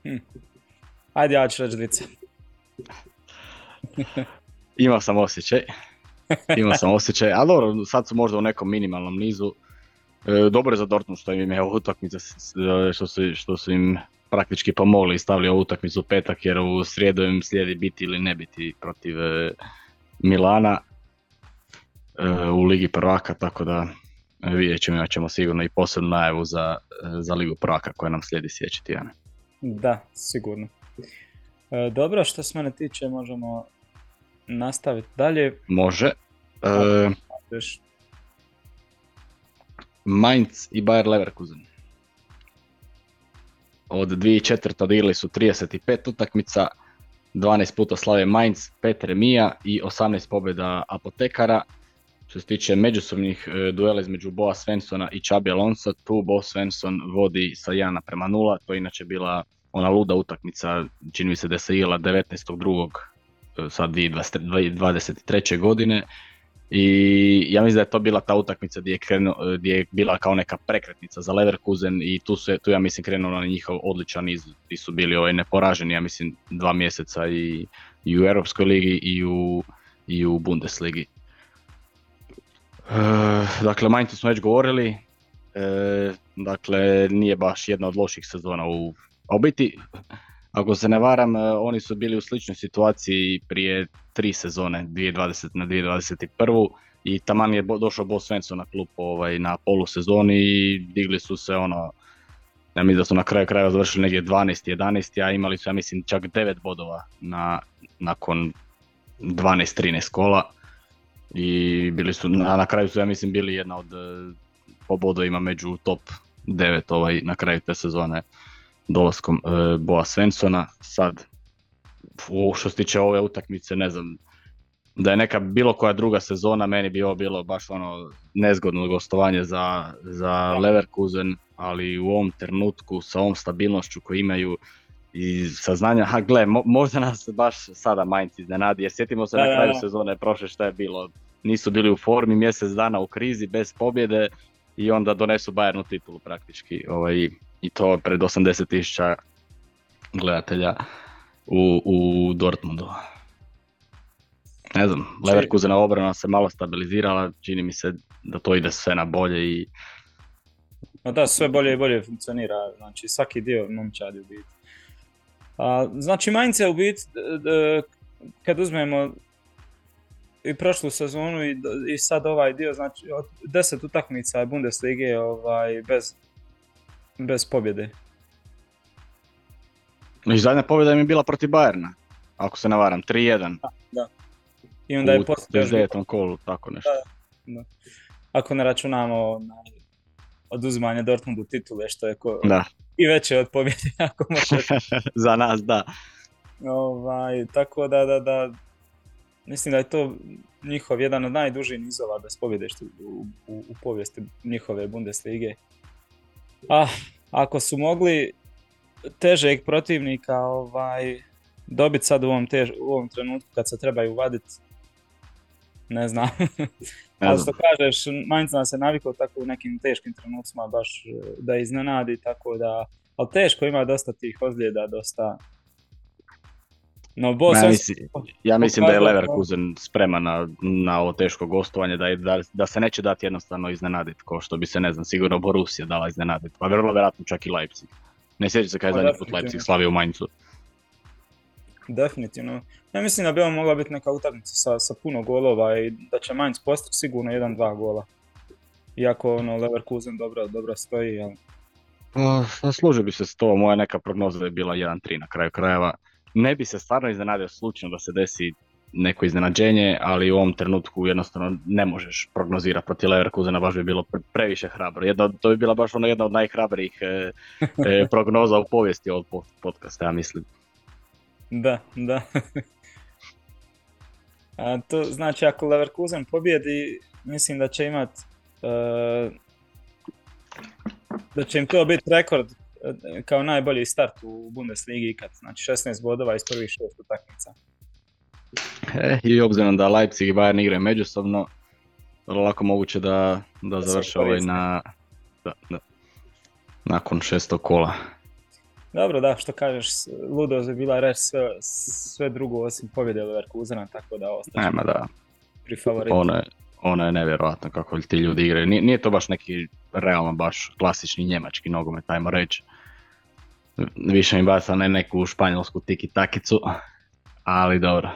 Hm. Ajde, ja ću reći dvice. Imao sam osjećaj. Imao sam osjećaj, ali dobro, sad su možda u nekom minimalnom nizu. E, dobro je za Dortmund što im je utakmica, što su, što su im praktički pomogli i stavili ovu utakmicu u petak jer u srijedu im slijedi biti ili ne biti protiv e, Milana e, u Ligi prvaka, tako da e, vidjet ćemo, imat ćemo sigurno i posebnu najavu za, za Ligu prvaka koja nam slijedi sljedeći tjedan. Da, sigurno. dobro, što se mene tiče možemo nastaviti dalje. Može. E, Mainz i Bayer Leverkusen od 2004. odigrali su 35 utakmica, 12 puta slave Mainz, 5 remija i 18 pobjeda apotekara. Što se tiče međusobnih e, duela između Boa Svensona i Čabi Alonso, tu Bo Svensson vodi sa 1 prema 0, to je inače bila ona luda utakmica, čini mi se da se igrala 19.2. E, sad 2023. godine i ja mislim da je to bila ta utakmica gdje je, gdje je bila kao neka prekretnica za Leverkusen i tu, se, tu ja mislim krenuo na njihov odličan iz, gdje su bili ovaj neporaženi, ja mislim dva mjeseca i, i u Europskoj ligi i u, i u Bundesligi. E, dakle, Mainzu smo već govorili, e, dakle nije baš jedna od loših sezona u, a u biti ako se ne varam, e, oni su bili u sličnoj situaciji prije tri sezone, 2020 na 2021. I taman je došao Bo Svensson na klub ovaj, na polusezoni i digli su se ono, ja mislim da su na kraju krajeva završili negdje 12. 11. a imali su ja mislim čak 9 bodova na, nakon 12-13 kola. I bili su, na, na kraju su ja mislim bili jedna od e, po bodovima među top 9 ovaj, na kraju te sezone dolaskom e, Boa Svensona. Sad, u, što se tiče ove utakmice, ne znam, da je neka bilo koja druga sezona, meni bi ovo bilo baš ono nezgodno gostovanje za, za Leverkusen, ali u ovom trenutku sa ovom stabilnošću koju imaju i saznanja, ha gle, možda nas baš sada Mainz iznenadi, jer sjetimo se na kraju sezone prošle što je bilo, nisu bili u formi mjesec dana u krizi bez pobjede i onda donesu Bayernu titulu praktički ovaj, i to pred 80.000 gledatelja u, u Dortmundu. Ne znam, Leverkusena obrana se malo stabilizirala, čini mi se da to ide sve na bolje i... No da, sve bolje i bolje funkcionira, znači svaki dio momčadi u biti. A, znači Mainz je u biti, kad uzmemo i prošlu sezonu i, i sad ovaj dio, znači od 10 utakmica Bundeslige ovaj, bez, bez pobjede. I zadnja pobjeda im je bila protiv Bayerna, ako se ne varam, 3-1 I onda je u poslije još 39. kolu, tako nešto. ako ne računamo onaj, oduzimanje Dortmundu titule, što je ko, Da, i veće od pobjede, ako može. za nas da. ovaj, tako da, da, da, mislim da je to njihov jedan od najdužih nizova bez pobjede što u, u, u povijesti njihove Bundeslige. A, ako su mogli težeg protivnika ovaj, dobiti sad u ovom, tež, u ovom trenutku kad se trebaju vaditi, ne znam. Ali što kažeš, Mainz nas je navikao tako u nekim teškim trenucima baš e, da iznenadi, tako da, ali teško ima dosta tih ozljeda, dosta... No, Bo Ma se Ja mislim, ja mislim da je Leverkusen spreman na, na ovo teško gostovanje, da, je- da, da se neće dati jednostavno iznenaditi, kao što bi se, ne znam, sigurno Borussia dala iznenaditi, pa vrlo vjerojatno čak i Leipzig. Ne sjeća se kada je Pa zadnji put. Leipzig slavio u Mainzu. Definitivno. Ja mislim da bi ovo mogla biti neka utakmica sa, sa puno golova i da će Mainz postići sigurno 1-2 gola. Iako ono, Leverkusen dobro, dobro stoji, ali Pa, složio bi se s to, moja neka prognoza je bila 1-3 na kraju krajeva. Ne bi se stvarno iznenadio slučajno da se desi neko iznenađenje, ali u ovom trenutku jednostavno ne možeš prognozirati protiv Leverkusena, baš bi bilo pre- previše hrabro. Jedna, to bi bila baš ono jedna od najhrabrijih e, e, prognoza u povijesti ovog po- podcasta, ja mislim. da, da. A to znači ako Leverkusen pobjedi, mislim da će imat e, da će im to biti rekord kao najbolji start u Bundesligi ikad. Znači 16 bodova iz prvih šest utakmica. E, I obzirom da Leipzig i Bayern igraju međusobno, vrlo lako moguće da, da se završe ovaj na, da, da, nakon šestog kola. Dobro, da, što kažeš, ludo je bila reći sve, sve drugo osim pobjede Leverkusena, tako da ostaće Nema da, pri favoritu. ono je, ono je nevjerojatno kako ti ljudi igraju. Nije, nije to baš neki realno baš klasični njemački nogomet, ajmo reći. Više mi baca ne neku španjolsku tiki takicu, ali dobro.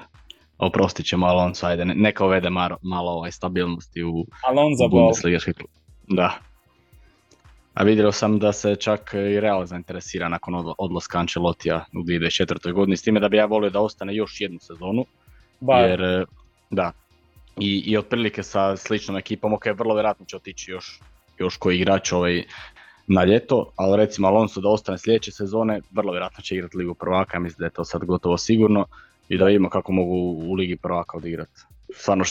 Oprostit ćemo Alonso, ajde, ne- neka uvede malo, malo ovaj stabilnosti u, Alonso u. Bundesligaški klub. Da. A vidio sam da se čak i Real zainteresira nakon odla- odlaska Ancelotija u 2004. godini, s time da bi ja volio da ostane još jednu sezonu, Bar, jer e, da, i, i otprilike sa sličnom ekipom, ok, vrlo vjerojatno će otići još, još koji igrač ovaj na ljeto, ali recimo Alonso da ostane sljedeće sezone, vrlo vjerojatno će igrati Ligu prvaka, mislim da je to sad gotovo sigurno i da vidimo kako mogu u Ligi prvaka odigrati. Stvarno,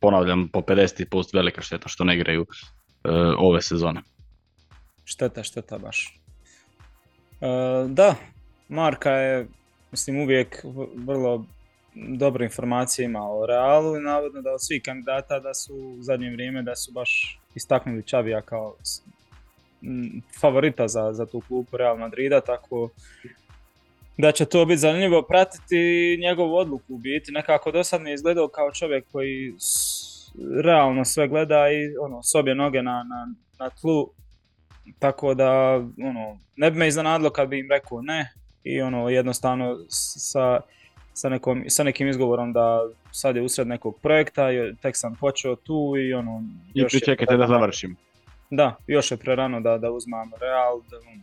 ponavljam, po 50% velika šteta što ne igraju e, ove sezone. šteta, šteta baš. E, da, Marka je, mislim, uvijek vrlo dobre informacije ima o Realu i navodno da od svih kandidata da su u zadnje vrijeme da su baš istaknuli Čavija kao favorita za, za tu klubu Real Madrida, tako da će to biti zanimljivo pratiti njegovu odluku u biti. Nekako do sad mi je izgledao kao čovjek koji realno sve gleda i ono, s obje noge na, na, na tlu. Tako da, ono, ne bi me iznenadilo kad bi im rekao ne i ono, jednostavno sa, sa, nekom, sa nekim izgovorom da sad je usred nekog projekta, je- tek sam počeo tu i ono... I pričekajte da završim. Da, još je prerano da, da uzmam Real, da, ono,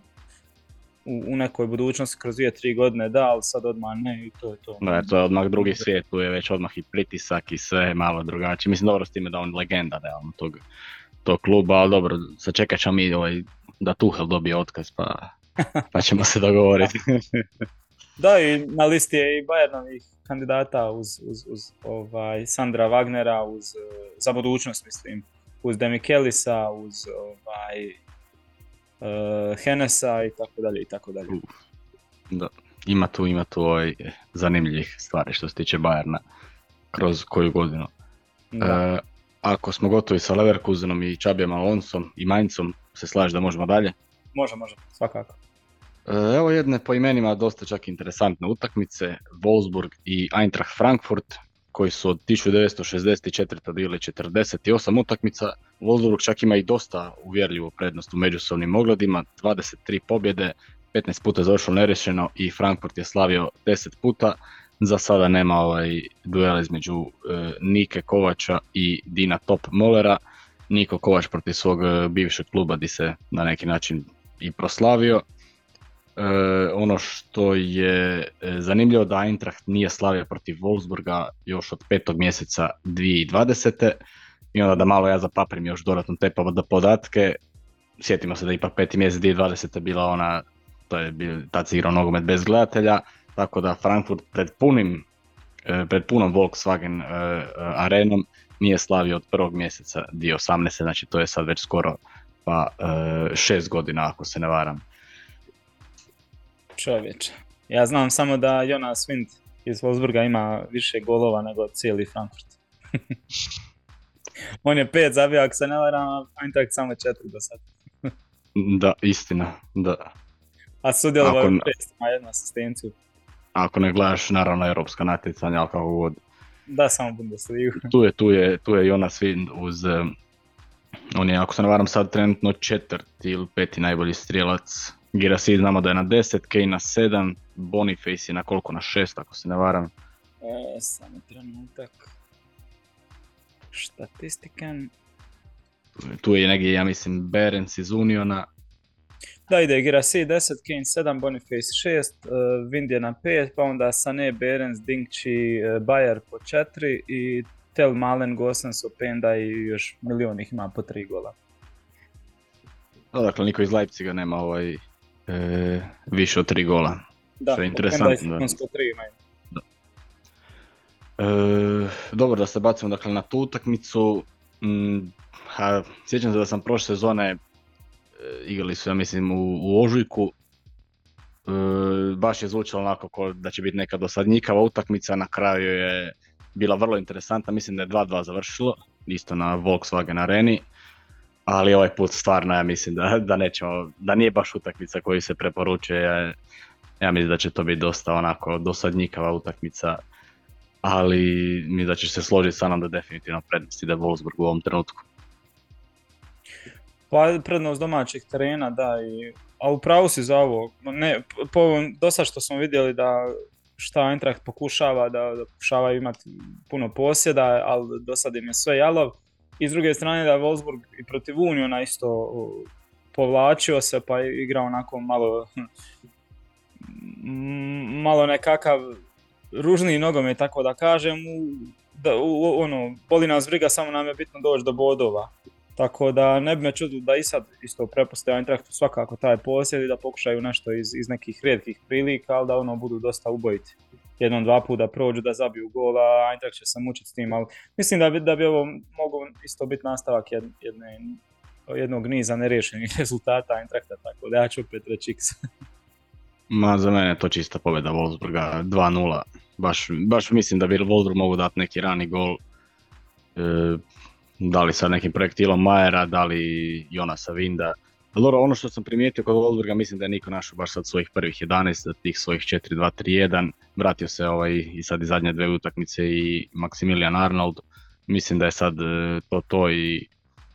u, u nekoj budućnosti kroz dvije, tri godine da, ali sad odmah ne i to je to. Da, to je odmah drugi svijet, tu je već odmah i pritisak i sve malo drugačije. Mislim dobro s time da on legenda realno tog, tog kluba, ali dobro, sačekat ćemo mi ovaj, da Tuhel dobije otkaz pa, pa ćemo se dogovoriti. Da, i na listi je i Bayernovih kandidata uz, uz, uz ovaj, Sandra Wagnera, uz, eh, za budućnost mislim, uz Demikelisa, uz ovaj, uh, Henesa i tako dalje i tako dalje. da, ima tu, ima tu ovaj, zanimljivih stvari što se tiče Bayerna kroz koju godinu. Da. E, ako smo gotovi sa Leverkusenom i Čabijem Alonsom i Mainzom, se slaže da možemo dalje? Može, može, svakako. E, Evo jedne po imenima dosta čak interesantne utakmice, Wolfsburg i Eintracht Frankfurt, koji su od 1964. odigrali 48 utakmica. Wolfsburg čak ima i dosta uvjerljivu prednost u međusobnim ogledima, 23 pobjede, 15 puta završilo nerešeno i Frankfurt je slavio 10 puta. Za sada nema ovaj duela između e, Nike Kovača i Dina Top Molera. Niko Kovač protiv svog e, bivšeg kluba di se na neki način i proslavio. E, ono što je e, zanimljivo da Eintracht nije slavio protiv Wolfsburga još od petog mjeseca 2020. I onda da malo ja zapaprim još dodatno te podatke, sjetimo se da ipak peti mjesec 2020. bila ona, to je bil, tad se igrao nogomet bez gledatelja, tako da Frankfurt pred punim, e, pred punom Volkswagen arenom nije slavio od prvog mjeseca 2018. Znači to je sad već skoro pa šest godina ako se ne varam. Čovječe. Ja znam samo da Jonas Wind iz Wolfsburga ima više golova nego cijeli Frankfurt. On je pet zabio ako se ne varam, a Eintracht samo četiri do sad. da, istina, da. A sudjelovao je pet, ima jednu asistenciju. Ako ne gledaš, naravno, europska natjecanja, ali kako god. Da, samo Bundesliga. tu je, tu je, tu je Jonas Wind uz... on je, ako se ne varam, sad trenutno četvrti ili peti najbolji strijelac Girasi znamo da je na 10, Kane na 7, Boniface je na koliko? Na 6 ako se ne varam. E, samo trenutak. Statistikan. Tu je negdje, ja mislim, Berens iz Uniona. Da, ide Girasi 10, Kane 7, Boniface 6, uh, Vind je na 5, pa onda Sané, Berens, Dinkči, uh, Bayer po 4 i Tel Malen, Gosens, Openda i još milion ih ima po 3 gola. dakle, niko iz Leipziga nema ovaj e, više od tri gola. Da, što je interesantno. Da. E, dobro da se bacimo dakle, na tu utakmicu. Mm, sjećam se da sam prošle sezone e, igrali su, ja mislim, u, u ožujku. E, baš je zvučalo onako da će biti neka dosadnjikava utakmica, na kraju je bila vrlo interesantna, mislim da je 2-2 završilo, isto na Volkswagen areni ali ovaj put stvarno ja mislim da, da nećemo, da nije baš utakmica koju se preporučuje. Ja, ja mislim da će to biti dosta onako dosadnjikava utakmica, ali mi da će se složiti sa nam da definitivno prednosti da Wolfsburg u ovom trenutku. Pa prednost domaćih terena, da, i, a upravo si za ovo. Ne, po dosta što smo vidjeli da šta Eintracht pokušava, da, da pokušava imati puno posjeda, ali do sad im je sve jalov i s druge strane da Wolfsburg i protiv Uniona isto povlačio se pa je igrao onako malo malo nekakav ružniji nogomet tako da kažem da, u, ono, boli nas briga, samo nam je bitno doći do bodova. Tako da ne bi me čudilo da i sad isto prepuste Eintrachtu svakako taj posjed i da pokušaju nešto iz, iz nekih rijetkih prilika, ali da ono budu dosta ubojiti jednom, dva puta prođu da zabiju gola, Eintracht će se mučiti s tim, ali mislim da bi, da bi ovo mogao isto biti nastavak jedne, jednog niza neriješenih rezultata Eintrachta, tako da ja ću opet reći X. Ma za mene je to čista pobjeda Wolfsburga, 2-0. Baš, baš mislim da bi Wolfsburg mogu dati neki rani gol. E, da li sa nekim projektilom Majera, da li Jonasa Vinda. Dobro, ono što sam primijetio kod Wolfsburga, mislim da je niko našao baš sad svojih prvih 11, tih svojih 4-2-3-1. Vratio se ovaj i sad i zadnje dve utakmice i Maximilian Arnold. Mislim da je sad e, to to i,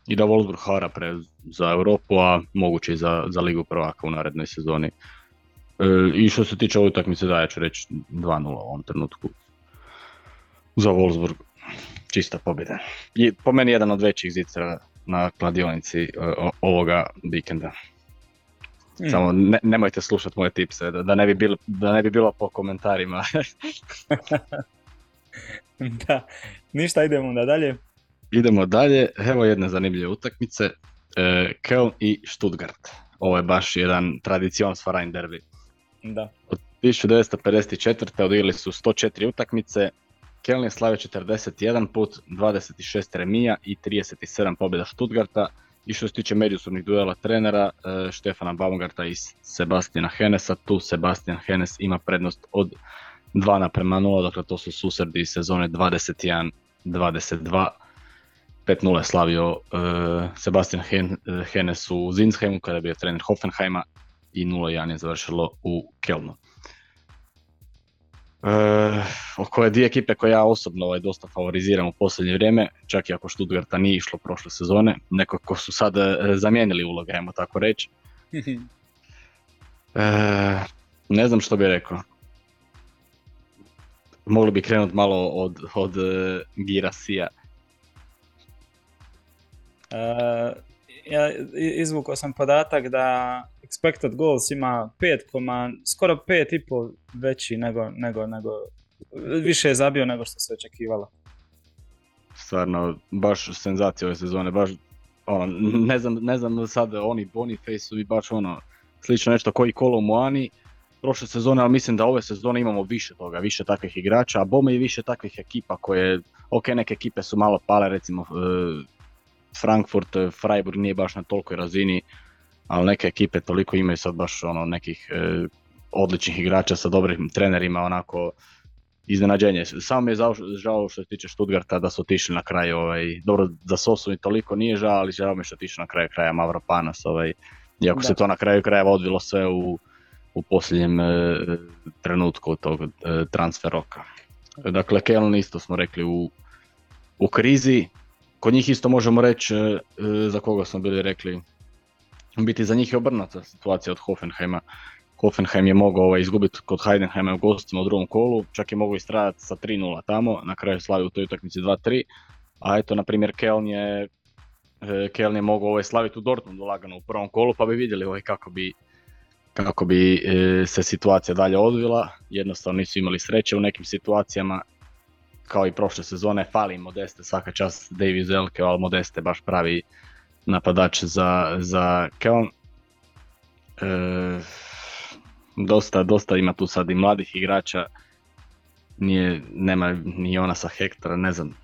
i da Wolfsburg hara pre, za Europu, a moguće i za, za Ligu prvaka u narednoj sezoni. E, I što se tiče ove utakmice, da, ja ću reći 2-0 u ovom trenutku za Wolfsburg. Čista pobjeda. I po meni jedan od većih zicera na kladionici e, ovoga vikenda. Hmm. Samo ne, nemojte slušati moje tipse, da, da, ne bi bilo, da ne bi bilo po komentarima. da, ništa, idemo da dalje. Idemo dalje, evo jedne zanimljive utakmice. E, Köln i Stuttgart. Ovo je baš jedan tradicion Svarain derbi. Da. Od 1954. odigrali su 104 utakmice, Keln je slavio 41 put, 26 remija i 37 pobjeda Stuttgarta. I što se tiče međusobnih duela trenera, e, Štefana Baumgarta i Sebastiana Henesa, tu Sebastian Henes ima prednost od 2 naprema 0, dakle to su susredi sezone 21-22. 5-0 je slavio uh, Sebastian Henes u Zinsheimu kada je bio trener Hoffenheima i 0-1 je završilo u Kelnu. E, oko je dvije ekipe koje ja osobno ovaj, dosta favoriziram u posljednje vrijeme, čak i ako Stuttgarta nije išlo prošle sezone, neko ko su sad e, zamijenili uloge, ajmo tako reći. E, ne znam što bi rekao. Mogli bi krenuti malo od, od uh, Girasija. Uh, ja izvukao sam podatak da expected goals ima 5, skoro 5,5 veći nego, nego, nego, više je zabio nego što se očekivalo. Stvarno, baš senzacija ove sezone, baš ono, ne znam, ne znam sad oni Boniface i baš ono, slično nešto koji Kolo Moani prošle sezone, ali mislim da ove sezone imamo više toga, više takvih igrača, a bome i više takvih ekipa koje, ok, neke ekipe su malo pale, recimo e, Frankfurt, e, Freiburg nije baš na tolikoj razini, ali neke ekipe toliko imaju sad baš ono nekih e, odličnih igrača sa dobrim trenerima, onako iznenađenje. Samo mi je žao što se tiče Stuttgarta da su otišli na kraju, ovaj, dobro za Sosu i toliko nije žao, ali žao mi je što otišli na kraju kraja Mavropanos, ovaj, iako se to na kraju krajeva odvilo sve u, u posljednjem e, trenutku tog e, transfer roka. Dakle, Keln isto smo rekli u, u krizi, kod njih isto možemo reći e, za koga smo bili rekli biti za njih je obrnuta situacija od Hoffenheima. Hoffenheim je mogao ovaj, izgubiti kod Heidenheima u gostima u drugom kolu, čak je mogao istrajati sa 3-0 tamo, na kraju slavio u toj utakmici 2-3, a eto, na primjer, Keln je, e, Keln je mogao ovaj, slaviti u Dortmundu lagano u prvom kolu, pa bi vidjeli ovaj, kako bi, kako bi e, se situacija dalje odvila. Jednostavno nisu imali sreće u nekim situacijama, kao i prošle sezone, fali Modeste, svaka čast David Zelke, ali Modeste baš pravi napadač za, za Keln. E, dosta, dosta ima tu sad i mladih igrača, nije, nema ni ona sa hektara, ne znam.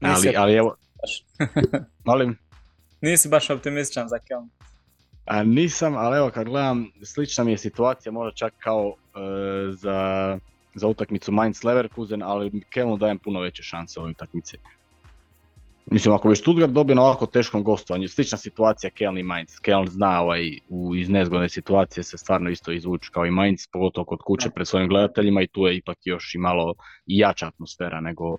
Ali, ali evo, molim? Nisi baš optimističan za Kelm. A nisam, ali evo kad gledam, slična mi je situacija, možda čak kao e, za, za utakmicu Mainz Leverkusen, ali Kelmu dajem puno veće šanse ovoj utakmici. Mislim, ako bi Stuttgart dobio na ovako teškom gostovanju, slična situacija Keln i Mainz. Keln zna ovaj, u, iz nezgodne situacije se stvarno isto izvući kao i Mainz, pogotovo kod kuće pred svojim gledateljima i tu je ipak još i malo jača atmosfera nego,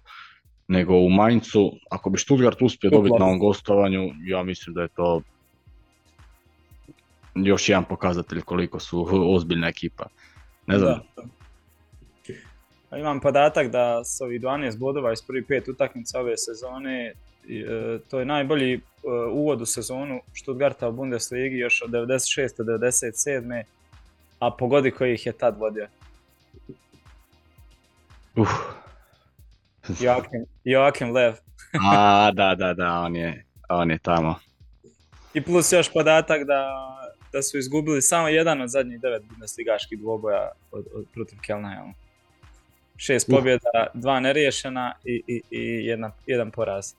nego u Mainzu. Ako bi Stuttgart uspio dobiti na ovom gostovanju, ja mislim da je to još jedan pokazatelj koliko su ozbiljna ekipa. Ne znam. Imam podatak da s ovih 12 bodova iz prvi pet utakmica ove sezone E, to je najbolji e, uvod u sezonu Stuttgarta u Bundesligi još od 96. do 97. A pogodi koji ih je tad vodio. Uh. Joachim, Joachim Lev. A, da, da, da, on je, on je tamo. I plus još podatak da, da su izgubili samo jedan od zadnjih devet bundesligaških dvoboja od, od, protiv Kelna. Šest pobjeda, dva neriješena i, i, i jedna, jedan poraz.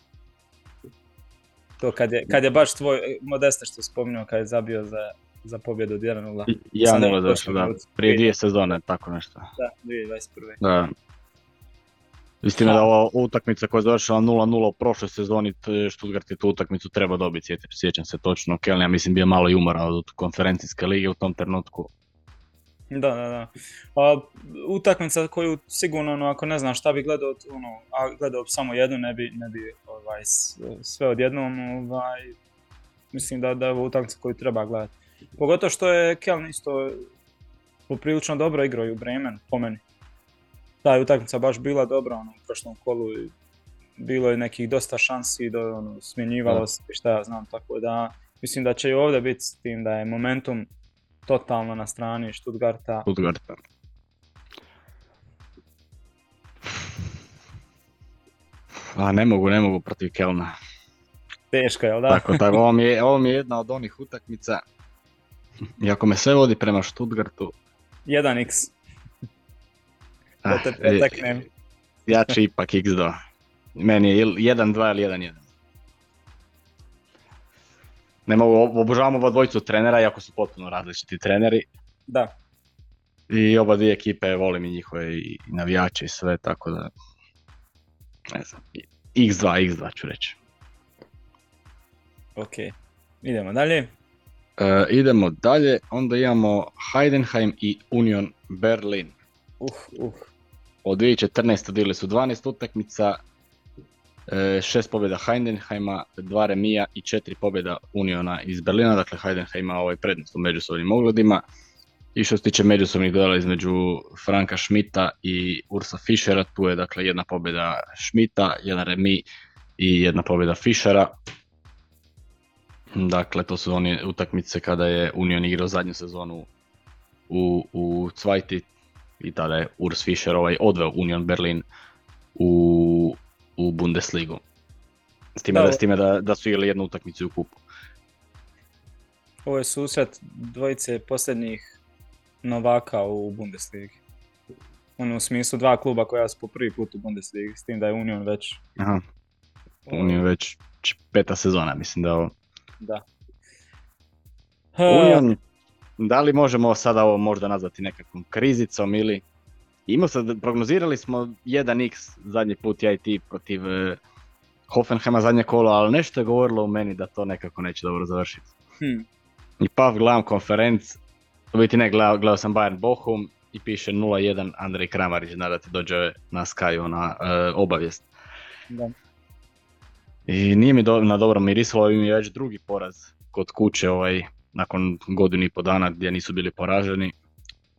To kad je, kad je baš tvoj Modeste što spominjao kad je zabio za, za pobjedu od 1-0. Ja ne zašto da, prije dvije sezone, tako nešto. Da, 2021. Da. Istina da ova utakmica koja je završila 0-0 u prošloj sezoni, Stuttgart je tu utakmicu treba dobiti, sjećam se točno. Kelly, ja mislim bio malo i umorao od konferencijske lige u tom trenutku. Da, da, da. A, utakmica koju sigurno, ono, ako ne znam šta bi gledao, ono, a gledao samo jednu, ne bi, ne bi ovaj, sve odjednom, ovaj, mislim da, da je ovo utakmica koju treba gledati. Pogotovo što je Keln isto poprilično dobro igrao i u Bremen, po meni. Ta je utakmica baš bila dobra ono, u prošlom kolu i bilo je nekih dosta šansi, do, ono, smjenjivalo se šta ja znam, tako da mislim da će i ovdje biti s tim da je momentum totalno na strani Stuttgarta. Stuttgarta. A ne mogu, ne mogu protiv Kelna. Teško, jel da? Tako, tako, ovo mi je, ovo mi je jedna od onih utakmica. Iako me sve vodi prema Stuttgartu. 1x. Da te preteknem. Ja ću ipak x2. Meni je 1-2 ili 1-1 ne mogu, obožavam ova dvojicu trenera, iako su potpuno različiti treneri. Da. I oba dvije ekipe, volim i njihove i navijače i sve, tako da, ne znam, x2, x2 ću reći. Ok, idemo dalje. E, idemo dalje, onda imamo Heidenheim i Union Berlin. Uh, uh. Od 2014. dili su 12 utakmica, šest pobjeda Heidenheima, dva remija i četiri pobjeda Uniona iz Berlina, dakle Heidenheim ima ovaj prednost u međusobnim ogledima. I što se tiče međusobnih duela između Franka Schmidta i Ursa Fischera, tu je dakle jedna pobjeda Schmidta, jedan remi i jedna pobjeda Fischera. Dakle, to su one utakmice kada je Union igrao zadnju sezonu u, u Cvajti i tada je Urs Fischer ovaj odveo Union Berlin u, u Bundesligu. S time, da, Da. s time da, da su igrali jednu utakmicu u kupu. Ovo je susret dvojice posljednjih novaka u Bundesligi. Ono u smislu dva kluba koja su po prvi put u Bundesligi, s tim da je Union već... Aha, Union već peta sezona, mislim da je ovo. Da. Union, da li možemo sada ovo možda nazvati nekakvom krizicom ili... Imao sad, prognozirali smo 1x zadnji put ja i ti protiv e, Hoffenheima zadnje kolo, ali nešto je govorilo u meni da to nekako neće dobro završiti. Hm. I pav gledam konferenc, u biti ne, gledao, gledao sam Bayern Bochum i piše 0-1 Andrej Kramarić, nada ti dođe na Skyu na e, obavijest. Da. I nije mi do, na dobro mirisalo, im je već drugi poraz kod kuće ovaj, nakon godinu i po dana gdje nisu bili poraženi.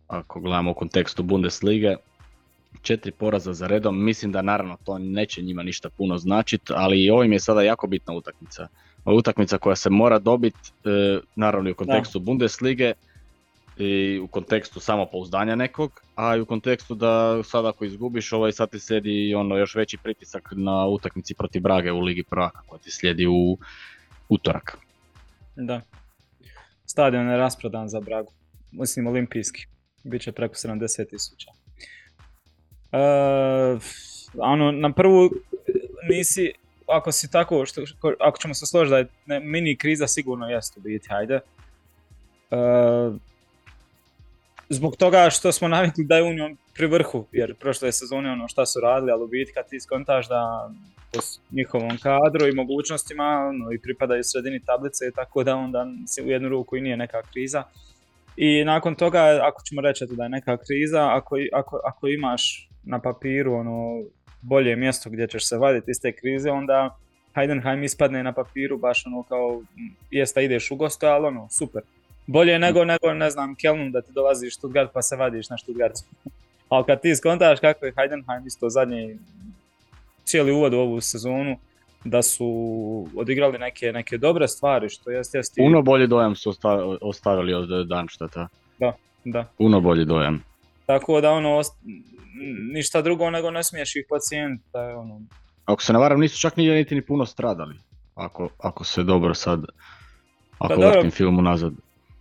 Ako gledamo u kontekstu Bundeslige, četiri poraza za redom, mislim da naravno to neće njima ništa puno značiti, ali i ovo im je sada jako bitna utakmica. Utakmica koja se mora dobiti, e, naravno i u kontekstu Bundeslige, i u kontekstu samopouzdanja nekog, a i u kontekstu da sad ako izgubiš, ovaj sad ti slijedi ono još veći pritisak na utakmici protiv Brage u Ligi prvaka koja ti slijedi u utorak. Da. Stadion je rasprodan za Bragu. Mislim olimpijski. Biće preko 70 tisuća. E, ono, na prvu nisi, ako si tako, što, ako ćemo se složiti da je ne, mini kriza sigurno jest u biti, hajde. E, zbog toga što smo navikli da je Union pri vrhu, jer prošle sezone ono šta su radili, ali u biti kad ti skontaš da po njihovom kadru i mogućnostima ono, i pripadaju sredini tablice, tako da onda u jednu ruku i nije neka kriza. I nakon toga, ako ćemo reći da je neka kriza, ako, ako, ako imaš na papiru ono bolje mjesto gdje ćeš se vaditi iz te krize, onda Heidenheim ispadne na papiru baš ono kao, m, jest da ideš u goste, ali ono, super. Bolje je nego, nego, ne znam, Kelnu da ti dolaziš Stuttgart pa se vadiš na Stuttgartu. Ali kad ti skontaš kako je Heidenheim isto zadnji cijeli uvod u ovu sezonu, da su odigrali neke, neke dobre stvari, što jest, jest Puno bolji dojam su osta- ostavili od Danštata. da. Puno bolji dojam. Tako da ono, ništa drugo nego ne smiješ ih pacijent, da je ono, Ako se ne varam, nisu čak ni, niti ni puno stradali. Ako, ako se dobro sad, ako Pa dobro. vrtim film unazad.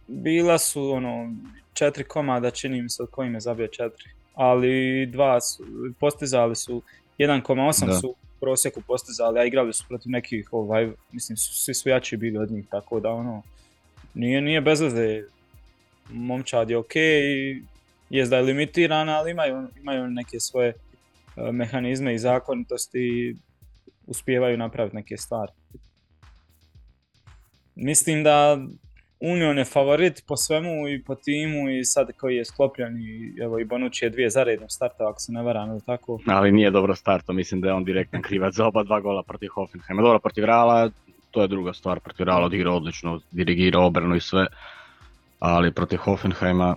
bila su ono, četiri komada, čini mi se od kojim je zabio četiri, ali dva su, postizali su, 1,8 Da. su prosjeku postizali, a igrali su protiv nekih, ovaj, mislim, su, svi su jači bili od njih, tako da ono, nije, nije bez veze, momčad je i jest da je limitiran, ali imaju, imaju neke svoje e, mehanizme i zakonitosti i uspijevaju napraviti neke stvari. Mislim da Union je favorit po svemu i po timu i sad koji je sklopljen i evo i Bonucci je dvije zaredom starta ako se ne varam ili tako. Ali nije dobro starto, mislim da je on direktan krivac za oba dva gola protiv Hoffenheima. Dobro, protiv Reala, to je druga stvar, protiv Reala odigrao odlično, dirigirao obranu i sve. Ali protiv Hoffenheima,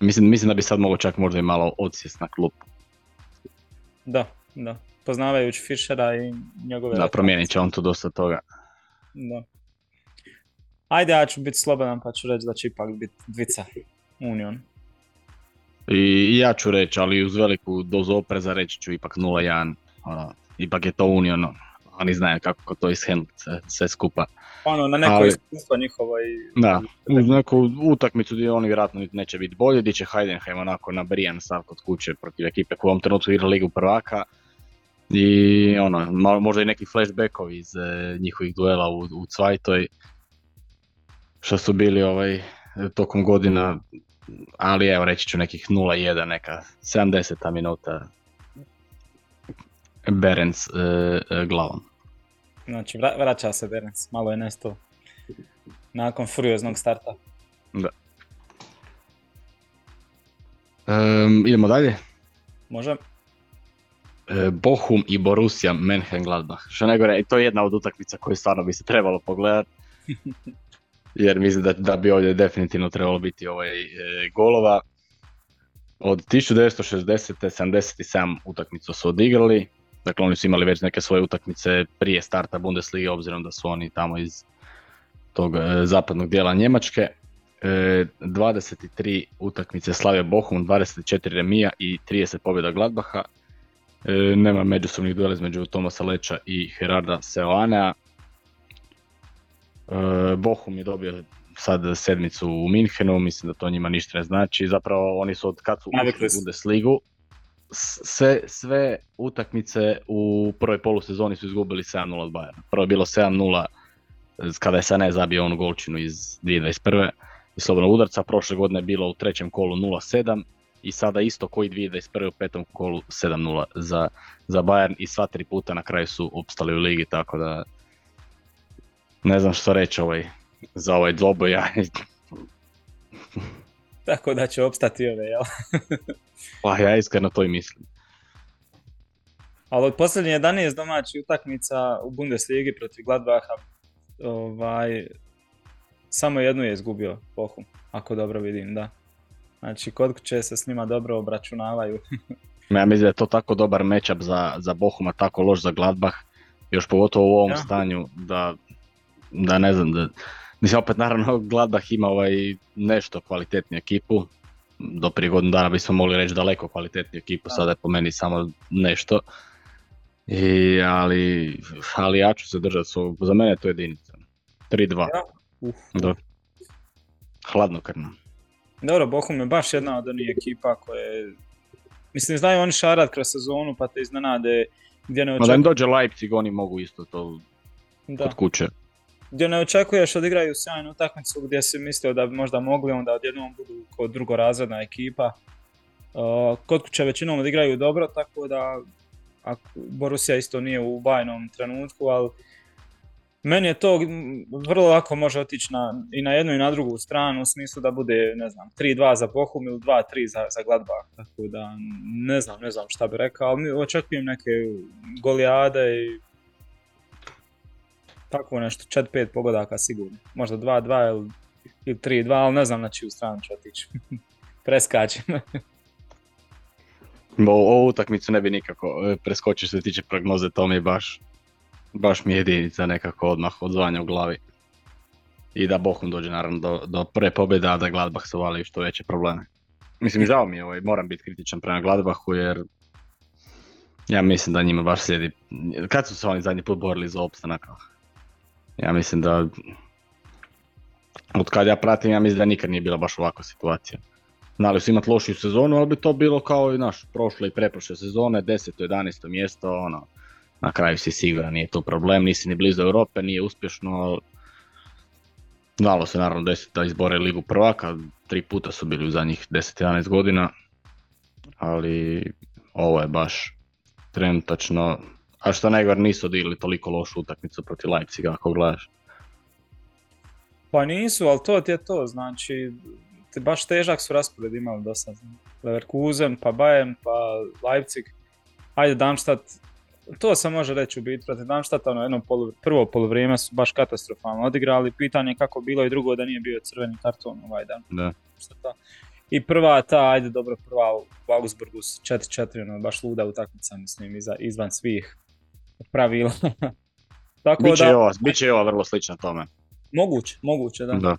mislim, mislim da bi sad mogao čak možda i malo odsjest na klub. Da, da. Poznavajući Fischera i njegove... Da, promijenit će on tu dosta toga. Da. Ajde, ja ću biti slobodan pa ću reći da će ipak biti dvica Union. I ja ću reći, ali uz veliku dozu opreza reći ću ipak 0-1. Ono, ipak je to Union, ono, oni znaju kako to ishendlit sve, sve skupa. Ono, na neko Ali- iskustvo njihovo i... Da, uz neku utakmicu gdje oni vjerojatno neće biti bolji, gdje će Heidenheim onako nabrijan sav kod kuće protiv ekipe koja u ovom trenutku igra Ligu prvaka. I ono, možda i neki flashbackovi iz e, njihovih duela u, u Cvajtoj. Što su bili ovaj, tokom godina, ali evo reći ću nekih 0-1, neka 70 minuta. Berens e, e, glavom. Znači, vra- vraća se Berens, malo je nestao. Nakon furioznog starta. Em, idemo dalje. Može? Bohum i Borussia Mönchengladbach. Što najgore, to je jedna od utakmica koju stvarno bi se trebalo pogledati. Jer mislim da, da bi ovdje definitivno trebalo biti ovaj, e, golova. Od 1960. 77 utakmica su odigrali. Dakle, oni su imali već neke svoje utakmice prije starta Bundeslige, obzirom da su oni tamo iz tog e, zapadnog dijela Njemačke. E, 23 utakmice Slavija Bohum, 24 remija i 30 pobjeda Gladbaha. E, nema međusobnih duela između Tomasa Leča i Gerarda Seoanea. E, Bohum je dobio sad sedmicu u Minhenu, mislim da to njima ništa ne znači. Zapravo oni su od kad su ušli u Bundesligu, sve, sve utakmice u prvoj polusezoni su izgubili 7-0 od Bayerna. Prvo je bilo 7-0 kada je Sané zabio onu golčinu iz 2021. iz slobodnog udarca, prošle godine je bilo u trećem kolu 0-7 i sada isto koji 2021. u petom kolu 7-0 za, za Bayern i sva tri puta na kraju su opstali u ligi, tako da ne znam što reći ovaj, za ovaj dvoboj, ja, Tako da će opstati ove, jel? pa ja iskreno to i mislim. Ali od posljednje 11 domaćih utakmica u Bundesligi protiv Gladbaha, ovaj, samo jednu je izgubio Bohum, ako dobro vidim, da. Znači, kod kuće se s njima dobro obračunavaju. Ja mislim da je to tako dobar matchup za, za Bohuma, tako loš za Gladbach, još pogotovo u ovom Ja. stanju da, da ne znam, da, mislim opet naravno Gladbach ima ovaj nešto kvalitetniju ekipu, do prije godinu dana bismo mogli reći daleko kvalitetniju ekipu, Da. sada je po meni samo nešto. I, ali, ali ja ću se držati svog, za mene je to jedinica. 3-2, Ja. Uf. Hladnokrvno. Dobro, Bohum je baš jedna od onih ekipa koje... Mislim, znaju oni šarat kroz sezonu, pa te iznenade gdje ne, Ma da im dođe Leipzig, oni mogu isto to da. kod kuće. Gdje ne očekuješ odigraju sjajnu utakmicu gdje si mislio da bi možda mogli, onda odjednom budu kao drugorazredna ekipa. Kod kuće većinom odigraju dobro, tako da Borussia isto nije u bajnom trenutku, ali meni je to vrlo lako može otići na, i na jednu i na drugu stranu u smislu da bude, ne znam, 3-2 za Bochum ili 2-3 za, za Gladbach, tako da ne znam, ne znam šta bi rekao, ali očekujem neke golijade i tako nešto, 4-5 pogodaka sigurno. Možda 2-2 ili, ili 3-2, ali ne znam na čiju stranu ću otići. Preskačem. Ovu utakmicu ne bi nikako e, preskočio što se tiče prognoze, to mi je baš, baš mi je jedinica nekako odmah odzvanja u glavi. I da Bohum dođe naravno do, do prve pobjede, a da Gladbach se uvali što veće probleme. Mislim, žao mi je, ovaj, moram biti kritičan prema Gladbachu jer ja mislim da njima baš slijedi. Kad su se oni zadnji put borili za opstanak? Ja mislim da od kad ja pratim, ja mislim da nikad nije bila baš ovakva situacija. Znali su imati lošiju sezonu, ali bi to bilo kao i naš prošle i preprošle sezone, 10. 11. mjesto, ono, na kraju si siguran, nije to problem, nisi ni blizu Europe, nije uspješno, znalo se naravno desiti da izbore Ligu prvaka, tri puta su bili u zadnjih 10-11 godina, ali ovo je baš trenutačno, a što najgore nisu odigrali toliko lošu utakmicu protiv Leipziga ako gledaš. Pa nisu, ali to ti je to, znači te baš težak su raspored imali do sad. Leverkusen, pa Bayern, pa Leipzig. Ajde, Darmstadt, to se može reći u biti protiv Darmstadta, ono jedno polu, prvo poluvrijeme su baš katastrofalno odigrali, pitanje je kako bilo i drugo da nije bio crveni karton ovaj dan. Da. I prva ta, ajde dobro, prva u Augsburgu s 4-4, ono, baš luda utakmica, mislim, izvan svih pravila. Tako Biće, da, i ova, biće i ova vrlo slična tome. moguće, moguće, da. Da.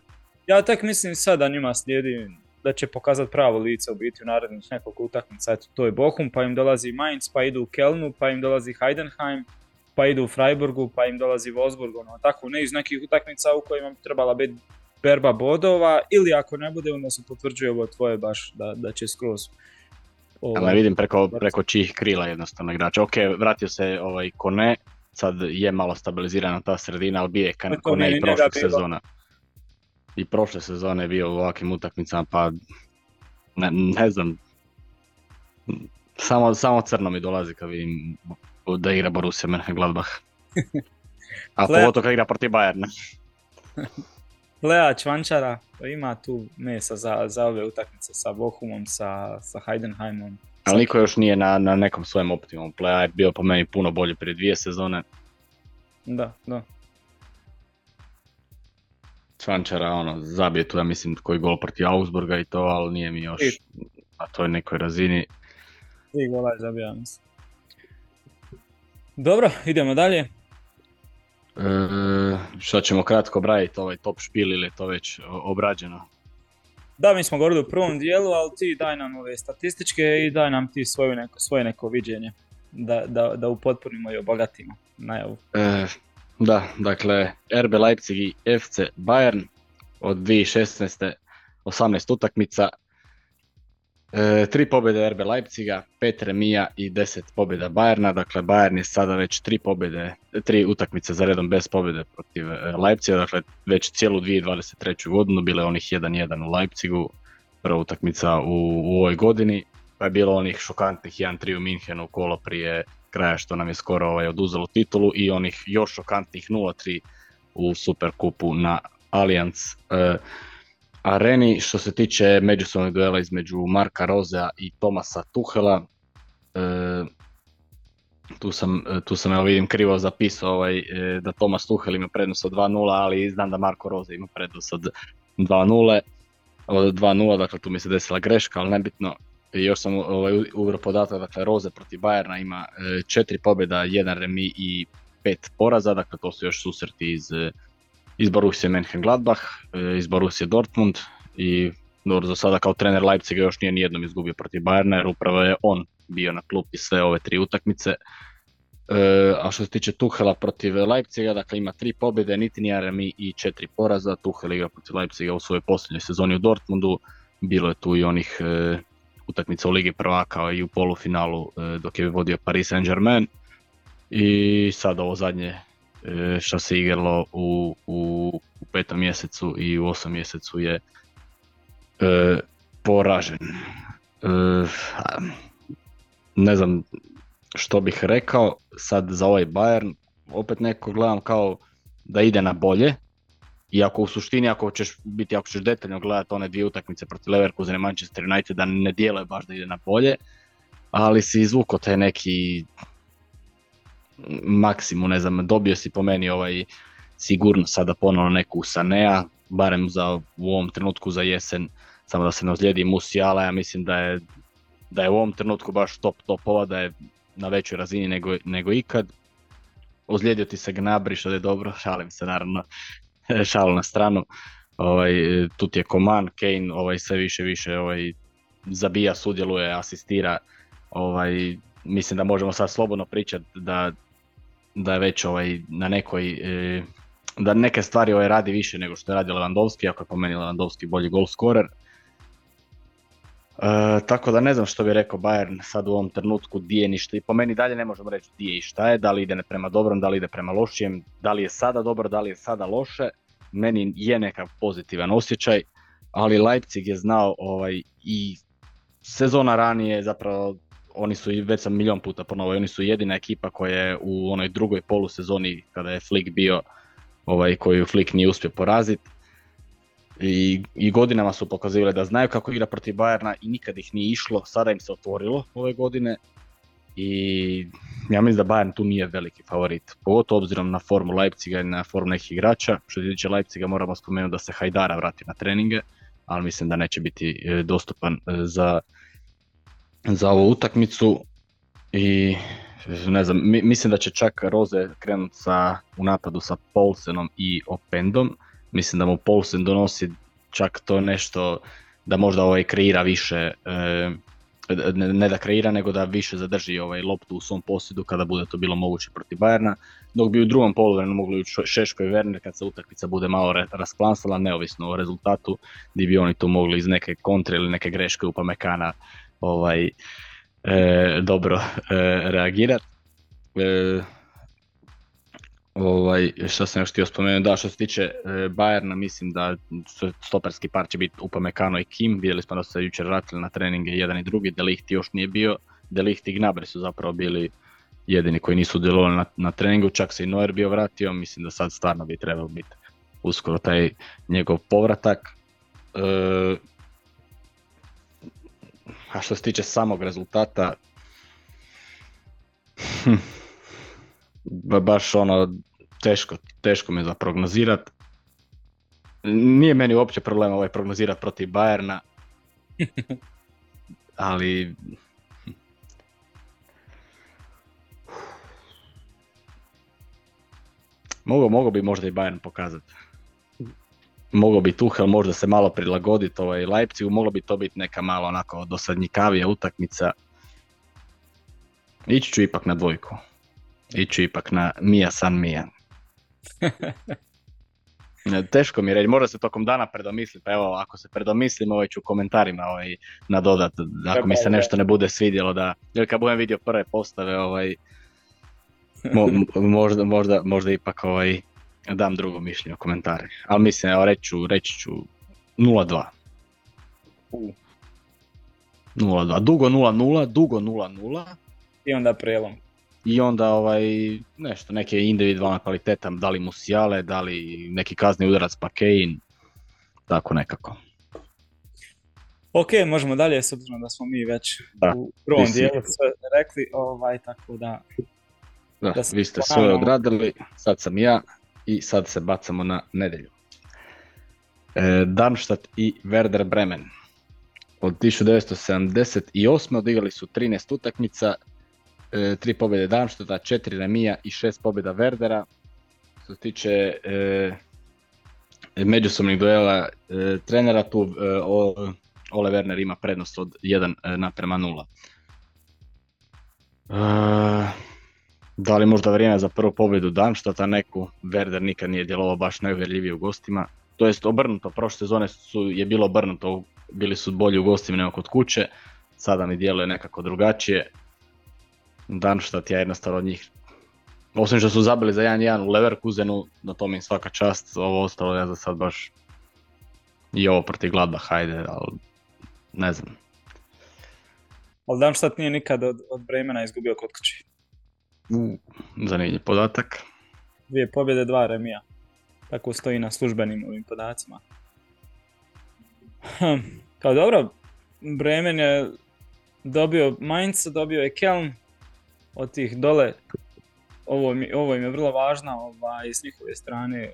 Ja tek mislim sad da njima slijedi da će pokazati pravo lice u biti u narednih nekoliko utakmica. Eto, to je Bochum, pa im dolazi Mainz, pa idu u Kelnu, pa im dolazi Heidenheim, pa idu u Freiburgu, pa im dolazi Wolfsburg. Ono, tako ne iz nekih utakmica u kojima bi trebala biti berba bodova ili ako ne bude onda se potvrđuje ovo tvoje baš da, da će skroz ovaj, Ali vidim preko, preko čijih krila jednostavno igrača. Ok, vratio se ovaj Kone, sad je malo stabilizirana ta sredina, ali bio je Kone nije i bilo. sezona. I prošle sezone je bio u ovakvim utakmicama, pa ne, ne znam. Samo, samo crno mi dolazi kad vidim da igra Borussia Mönchengladbach. A pogotovo kad igra protiv Bayerna. Lea Čvančara ima tu mesa za, za ove utakmice sa Bochumom, sa, sa Heidenheimom. Ali niko još nije na, na nekom svojem optimum playa, je bio po meni puno bolji prije dvije sezone. Da, da. Čvančara, ono, zabije tu, ja mislim, koji gol protiv Augsburga i to, ali nije mi još I- na toj nekoj razini. Tri gola je zabija, mislim. Dobro, idemo dalje. E, što ćemo kratko obraditi, ovaj top špil ili je to već obrađeno? Da, mi smo govorili u prvom dijelu, ali ti daj nam ove statističke i daj nam ti svoju neko, svoje neko viđenje. Da, da, da upotpunimo i obogatimo najavu. E, da, dakle, RB Leipzig i FC Bayern od 2016. 18 utakmica. E, tri pobjede RB Leipziga, pet remija i 10 pobjeda Bayerna. Dakle, Bayern je sada već tri pobjede, tri utakmice za redom bez pobjede protiv e, Leipziga. Dakle, već cijelu 2023. godinu bilo je onih 1-1 u Leipzigu. Prva utakmica u, u ovoj godini. Pa je bilo onih šokantnih 1-3 u Minhenu kolo prije kraja što nam je skoro ovaj, oduzelo titulu i onih još šokantnih 0-3 u Superkupu na Allianz e, areni. Što se tiče međusobnog duela između Marka Rozea i Tomasa Tuhela, e, tu sam, e, tu sam evo vidim krivo zapisao ovaj, e, da Tomas Tuhel ima prednost od 2-0, ali znam da Marko Roze ima prednost od 2-0, od 2-0, dakle tu mi se desila greška, ali nebitno. I još sam ovaj, uveo podatak, dakle Roze protiv Bayerna ima e, četiri pobjeda, jedan remi i pet poraza, dakle to su još susreti iz, e, iz Borussia Mönchengladbach, e, iz Borussia Dortmund i dobro, za sada kao trener Leipziga još nije nijednom izgubio protiv Bayerna jer upravo je on bio na klupi sve ove tri utakmice. E, a što se tiče Tuhela protiv Leipziga, dakle ima tri pobjede, niti ni remi i četiri poraza. Tuhel igra protiv Leipziga u svojoj posljednjoj sezoni u Dortmundu. Bilo je tu i onih e, utakmica u Ligi prvaka i u polufinalu dok je vodio Paris Saint-Germain. I sad ovo zadnje što se igralo u, u, u petom mjesecu i u osam mjesecu je e, poražen. E, ne znam što bih rekao sad za ovaj Bayern, opet neko gledam kao da ide na bolje, iako u suštini ako ćeš biti, ako ćeš detaljno gledati one dvije utakmice protiv Leverkusen i Manchester United da ne djeluje baš da ide na bolje, ali si izvukao taj neki maksimum, ne znam, dobio si po meni ovaj sigurno sada ponovno neku Sanea, barem za u ovom trenutku za jesen, samo da se ne ozlijedi Musiala, ja mislim da je da je u ovom trenutku baš top topova, da je na većoj razini nego, nego ikad. Ozlijedio ti se Gnabry, što je dobro, šalim se naravno, šalu na stranu. Ovaj, tu ti je Koman, Kane, ovaj, sve više više ovaj, zabija, sudjeluje, asistira. Ovaj, mislim da možemo sad slobodno pričati da, da je već ovaj, na nekoj, e, da neke stvari ovaj radi više nego što je radio Lewandowski, ako je po meni Lewandowski bolji gol scorer. E, tako da ne znam što bi rekao Bayern sad u ovom trenutku di je ništa i po meni dalje ne možemo reći di je i šta je, da li ide ne prema dobrom, da li ide prema lošijem, da li je sada dobro, da li je sada loše. Meni je nekav pozitivan osjećaj, ali Leipzig je znao ovaj, i sezona ranije zapravo oni su i već sam milion puta ponovio, oni su jedina ekipa koja je u onoj drugoj polusezoni kada je Flick bio ovaj, koju Flick nije uspio poraziti i, i godinama su pokazivali da znaju kako igra protiv Bayerna i nikad ih nije išlo, sada im se otvorilo ove godine i ja mislim da Bayern tu nije veliki favorit, pogotovo obzirom na formu Leipziga i na formu nekih igrača. Što se tiče Leipziga moramo spomenuti da se Hajdara vrati na treninge, ali mislim da neće biti e, dostupan e, za, za ovu utakmicu i ne znam, mi- mislim da će čak Roze krenuti sa, u napadu sa Paulsenom i Opendom. Mislim da mu Paulsen donosi čak to nešto da možda ovaj kreira više, e, ne, da kreira nego da više zadrži ovaj loptu u svom posjedu kada bude to bilo moguće protiv Bayerna, dok bi u drugom poluvremenu mogli ući Šeško i Werner kad se utakmica bude malo rasplansala, neovisno o rezultatu, gdje bi oni tu mogli iz neke kontre ili neke greške Upamecana ovaj, e, dobro e, reagirati. E, ovaj, što sam još htio spomenuti, da što se tiče e, Bayerna, mislim da stoperski par će biti Upamecano i Kim, vidjeli smo da su se jučer vratili na treninge jedan i drugi, Delicht još nije bio, Delicht i Gnabry su zapravo bili jedini koji nisu djelovali na, na treningu, čak se i Neuer bio vratio, mislim da sad stvarno bi trebao biti uskoro taj njegov povratak. E, A što se tiče samog rezultata, hm, ba- baš ono, teško, teško mi je za prognozirat. Nije meni uopće problem ovaj prognozirat protiv Bayerna, ali Mogu, mogu bi možda i Bayern pokazati. Mogao bi Tuchel možda se malo prilagoditi ovaj Leipzigu, moglo bi to biti neka malo onako dosadnjikavija utakmica. Ići ću ipak na dvojku. Ići ću ipak na Mija San Mija. Ne, Teško mi je reći, možda se tokom dana predomisli, pa evo ako se predomislim ovaj ću u komentarima ovaj, nadodat, ako mi se nešto ne bude svidjelo da, jer kad budem vidio prve postave ovaj, mo- možda, možda, možda ipak ovaj, dam drugo mišljenje u komentare. Ali mislim, evo reći ću, reći ću 0-2. 0-2, dugo 0-0, dugo 0-0 I onda prelom. i onda ovaj, nešto, neke individualna kvaliteta, da li Musiale, da li neki kazni udarac pa Kane, tako nekako. Ok, možemo dalje, s obzirom da smo mi već Da, u prvom si- dijelu sve rekli, ovaj, tako da Da, Da vi ste svoje odradili, sad sam ja i sad se bacamo na nedjelju. E, Darmstadt i Werder Bremen. Od 1978. odigrali su 13 utakmica, e, 3 pobjede Darmstadta, 4 remija i 6 pobjeda Werdera. Što se tiče e, međusobnih duela e, trenera, tu e, Ole Werner ima prednost od 1 e, naprema 0. Da li možda vrijeme za prvu pobjedu Darmstadta neku, Werder nikad nije djelovao baš najuvjerljivije u gostima. To jest obrnuto, prošle sezone su, je bilo obrnuto, bili su bolji u gostima nego kod kuće, sada mi djeluje nekako drugačije. Darmstadt ja jednostavno od njih, osim što su zabili za 1-1 u Leverkusenu, na tome im svaka čast, ovo ostalo ja za sad baš i ovo protiv Gladbach, hajde, ali ne znam. Ali Darmstadt nije nikad od, od Bremena izgubio kod kuće. Zanimljiv podatak. Dvije pobjede, dva remija. Tako stoji na službenim ovim podacima. Hm, Pa dobro, Bremen je dobio Mainz, dobio je Kelm od tih dole. Ovo, mi, ovo im je vrlo važna ovaj, s njihove strane e,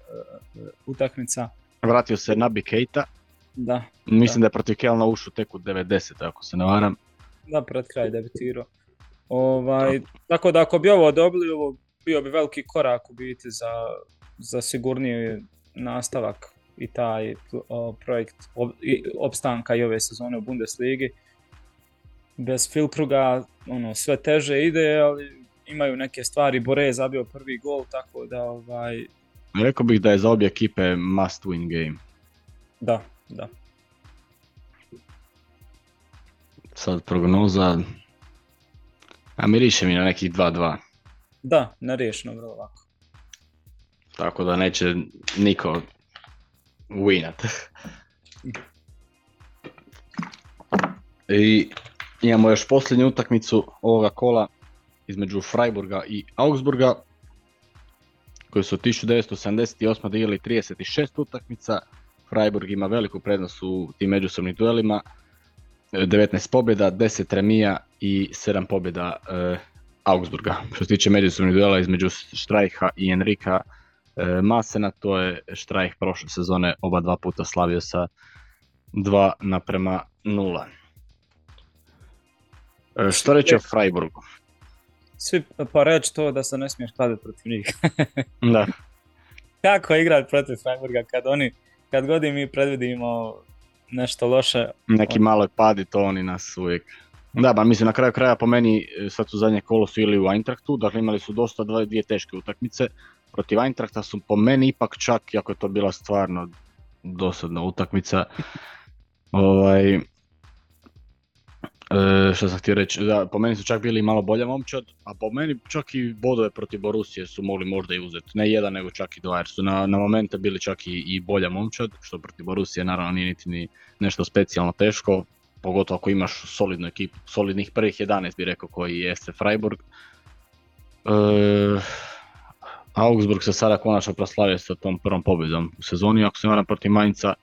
utakmica. Vratio se Nabi Keita, Da, mislim da je protiv Kelna ušao tek u 90, ako se ne varam. da pred kraj debitirao. Ovaj, tako da ako bi ovo dobili, ovo bio bi veliki korak u biti za, za sigurniji nastavak i taj o, projekt ob, i, opstanka i ove sezone u Bundesligi. Bez Filkruga ono, sve teže ide, ali imaju neke stvari. Bore je zabio prvi gol, tako da ovaj, Rekao bih da je za obje ekipe must win game. da, da. Sad prognoza, a miriše mi na nekih 2-2. Da, neriješeno vrlo lako. Tako da neće niko winat. I imamo još posljednju utakmicu ovoga kola između Freiburga i Augsburga koji su 1978. odigrali 36 utakmica. Freiburg ima veliku prednost u tim međusobnim duelima. 19 pobjeda, 10 remija i 7 pobjeda e, Augsburga. Što se tiče međusobnih duela između Štrajha i Enrika e, Masena, to je Štrajh prošle sezone oba dva puta slavio sa 2 naprema 0. E, što reći o Freiburgu? Svi pa reći to da se ne smiješ kladiti protiv njih. Da, kako igrat protiv Freiburga kad oni, kad god im mi predvidimo nešto loše, neki malo padi, to oni nas uvijek. Da, ba mislim na kraju kraja po meni, e, sad su zadnje kolo su ili u Eintrachtu, dakle imali su dosta dvije, dvije teške utakmice. Protiv Eintrachta su po meni ipak čak, iako je to bila stvarno dosadna utakmica, ovaj, e, što sam htio reći, da, po meni su čak bili malo bolja momčad, a po meni čak i bodove protiv Borusije su mogli možda i uzeti. Ne jedan, nego čak i dva, jer su na, na momente bili čak i, i bolja momčad, što protiv Borusije naravno nije niti ni nešto specijalno teško, pogotovo ako imaš solidnu ekipu, solidnih prvih 11 bi rekao koji jeste Freiburg. E, Augsburg se sada konačno proslavio sa tom prvom pobjedom u sezoni, ako se varam protiv Mainca,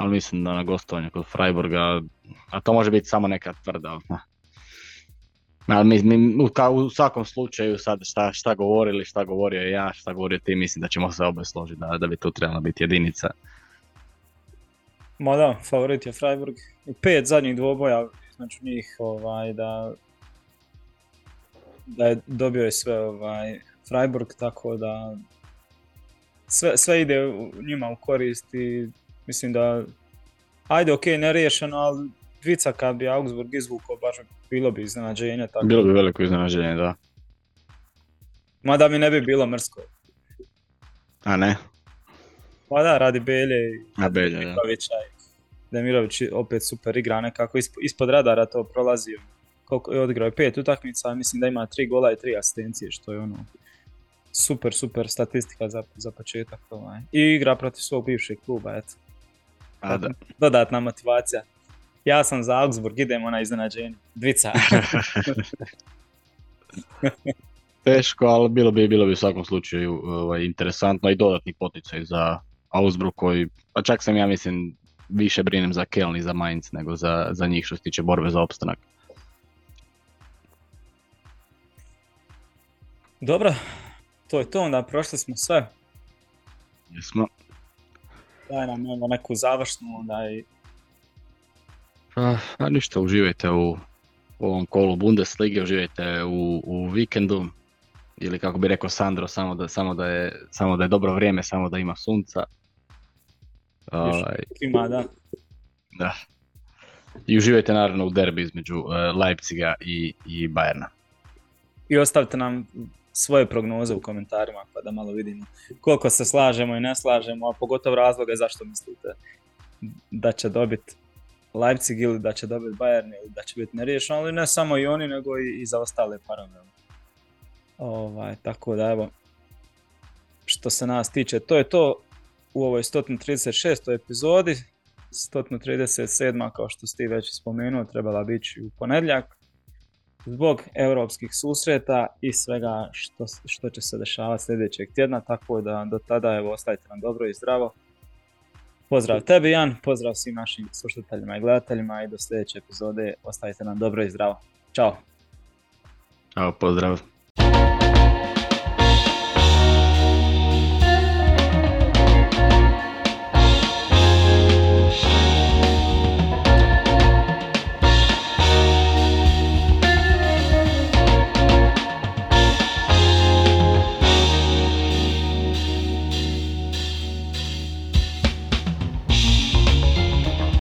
ali mislim da na gostovanje kod Freiburga A to može biti samo neka tvrda. Ali mi, mi, u, kao u svakom slučaju sad šta, šta govorili, šta govorio ja, šta govorio ti, mislim da ćemo se oboje složiti da, da bi tu trebala biti jedinica. Ma da, favorit je Freiburg. I pet zadnjih dvoboja između njih ovaj, da, da je dobio je sve ovaj, Freiburg, tako da sve, sve ide u- njima u korist i mislim da ajde ok, neriješeno, ali dvica kad bi Augsburg izvukao, baš bi- bilo bi iznenađenje. Tako. Bilo bi veliko iznenađenje, da. Mada mi ne bi bilo mrsko. A ne? Ma da, radi Belje i A Belje, da. Demirović opet super igra, nekako isp- ispod radara to prolazio. Koliko je odigrao je pet utakmica, mislim da ima tri gola i tri asistencije, što je ono super, super statistika za, za početak. Ovaj. I igra protiv svog bivšeg kluba, eto. A da. Dodatna motivacija. Ja sam za Augsburg, idemo na iznenađenje. Dvica. Teško, ali bilo bi, bilo bi u svakom slučaju ovaj, interesantno i dodatni poticaj za Augsburg koji, pa čak sam ja mislim više brinem za Keln i za Mainz nego za, za njih što se tiče borbe za opstanak. Dobro, to je to, onda prošli smo sve. Jesmo. Daj nam evo neku završnu, onda i Pa, a ništa, uživajte u, u ovom kolu Bundeslige, uživajte u, u vikendu. Ili kako bi rekao Sandro, samo da, samo da, je, samo da je dobro vrijeme, samo da ima sunca. Ovaj, ima, da. da. I uživajte naravno u derbi između eh, Leipziga i, i Bayerna. I ostavite nam svoje prognoze u komentarima pa da malo vidimo koliko se slažemo i ne slažemo, a pogotovo razloge zašto mislite da će dobiti Leipzig ili da će dobiti Bayern ili da će biti neriješeno, ali ne samo i oni nego i, i za ostale parove. Ovaj, tako da evo, što se nas tiče, to je to u ovoj 136. epizodi. 137. kao što ste već spomenuo, trebala biti u ponedjeljak zbog europskih susreta i svega što, što će se dešavati sljedećeg tjedna, tako da do tada evo ostajte nam dobro i zdravo. Pozdrav tebi Jan, pozdrav svim našim slušateljima i gledateljima i do sljedeće epizode ostajte nam dobro i zdravo. Ćao! Evo, pozdrav.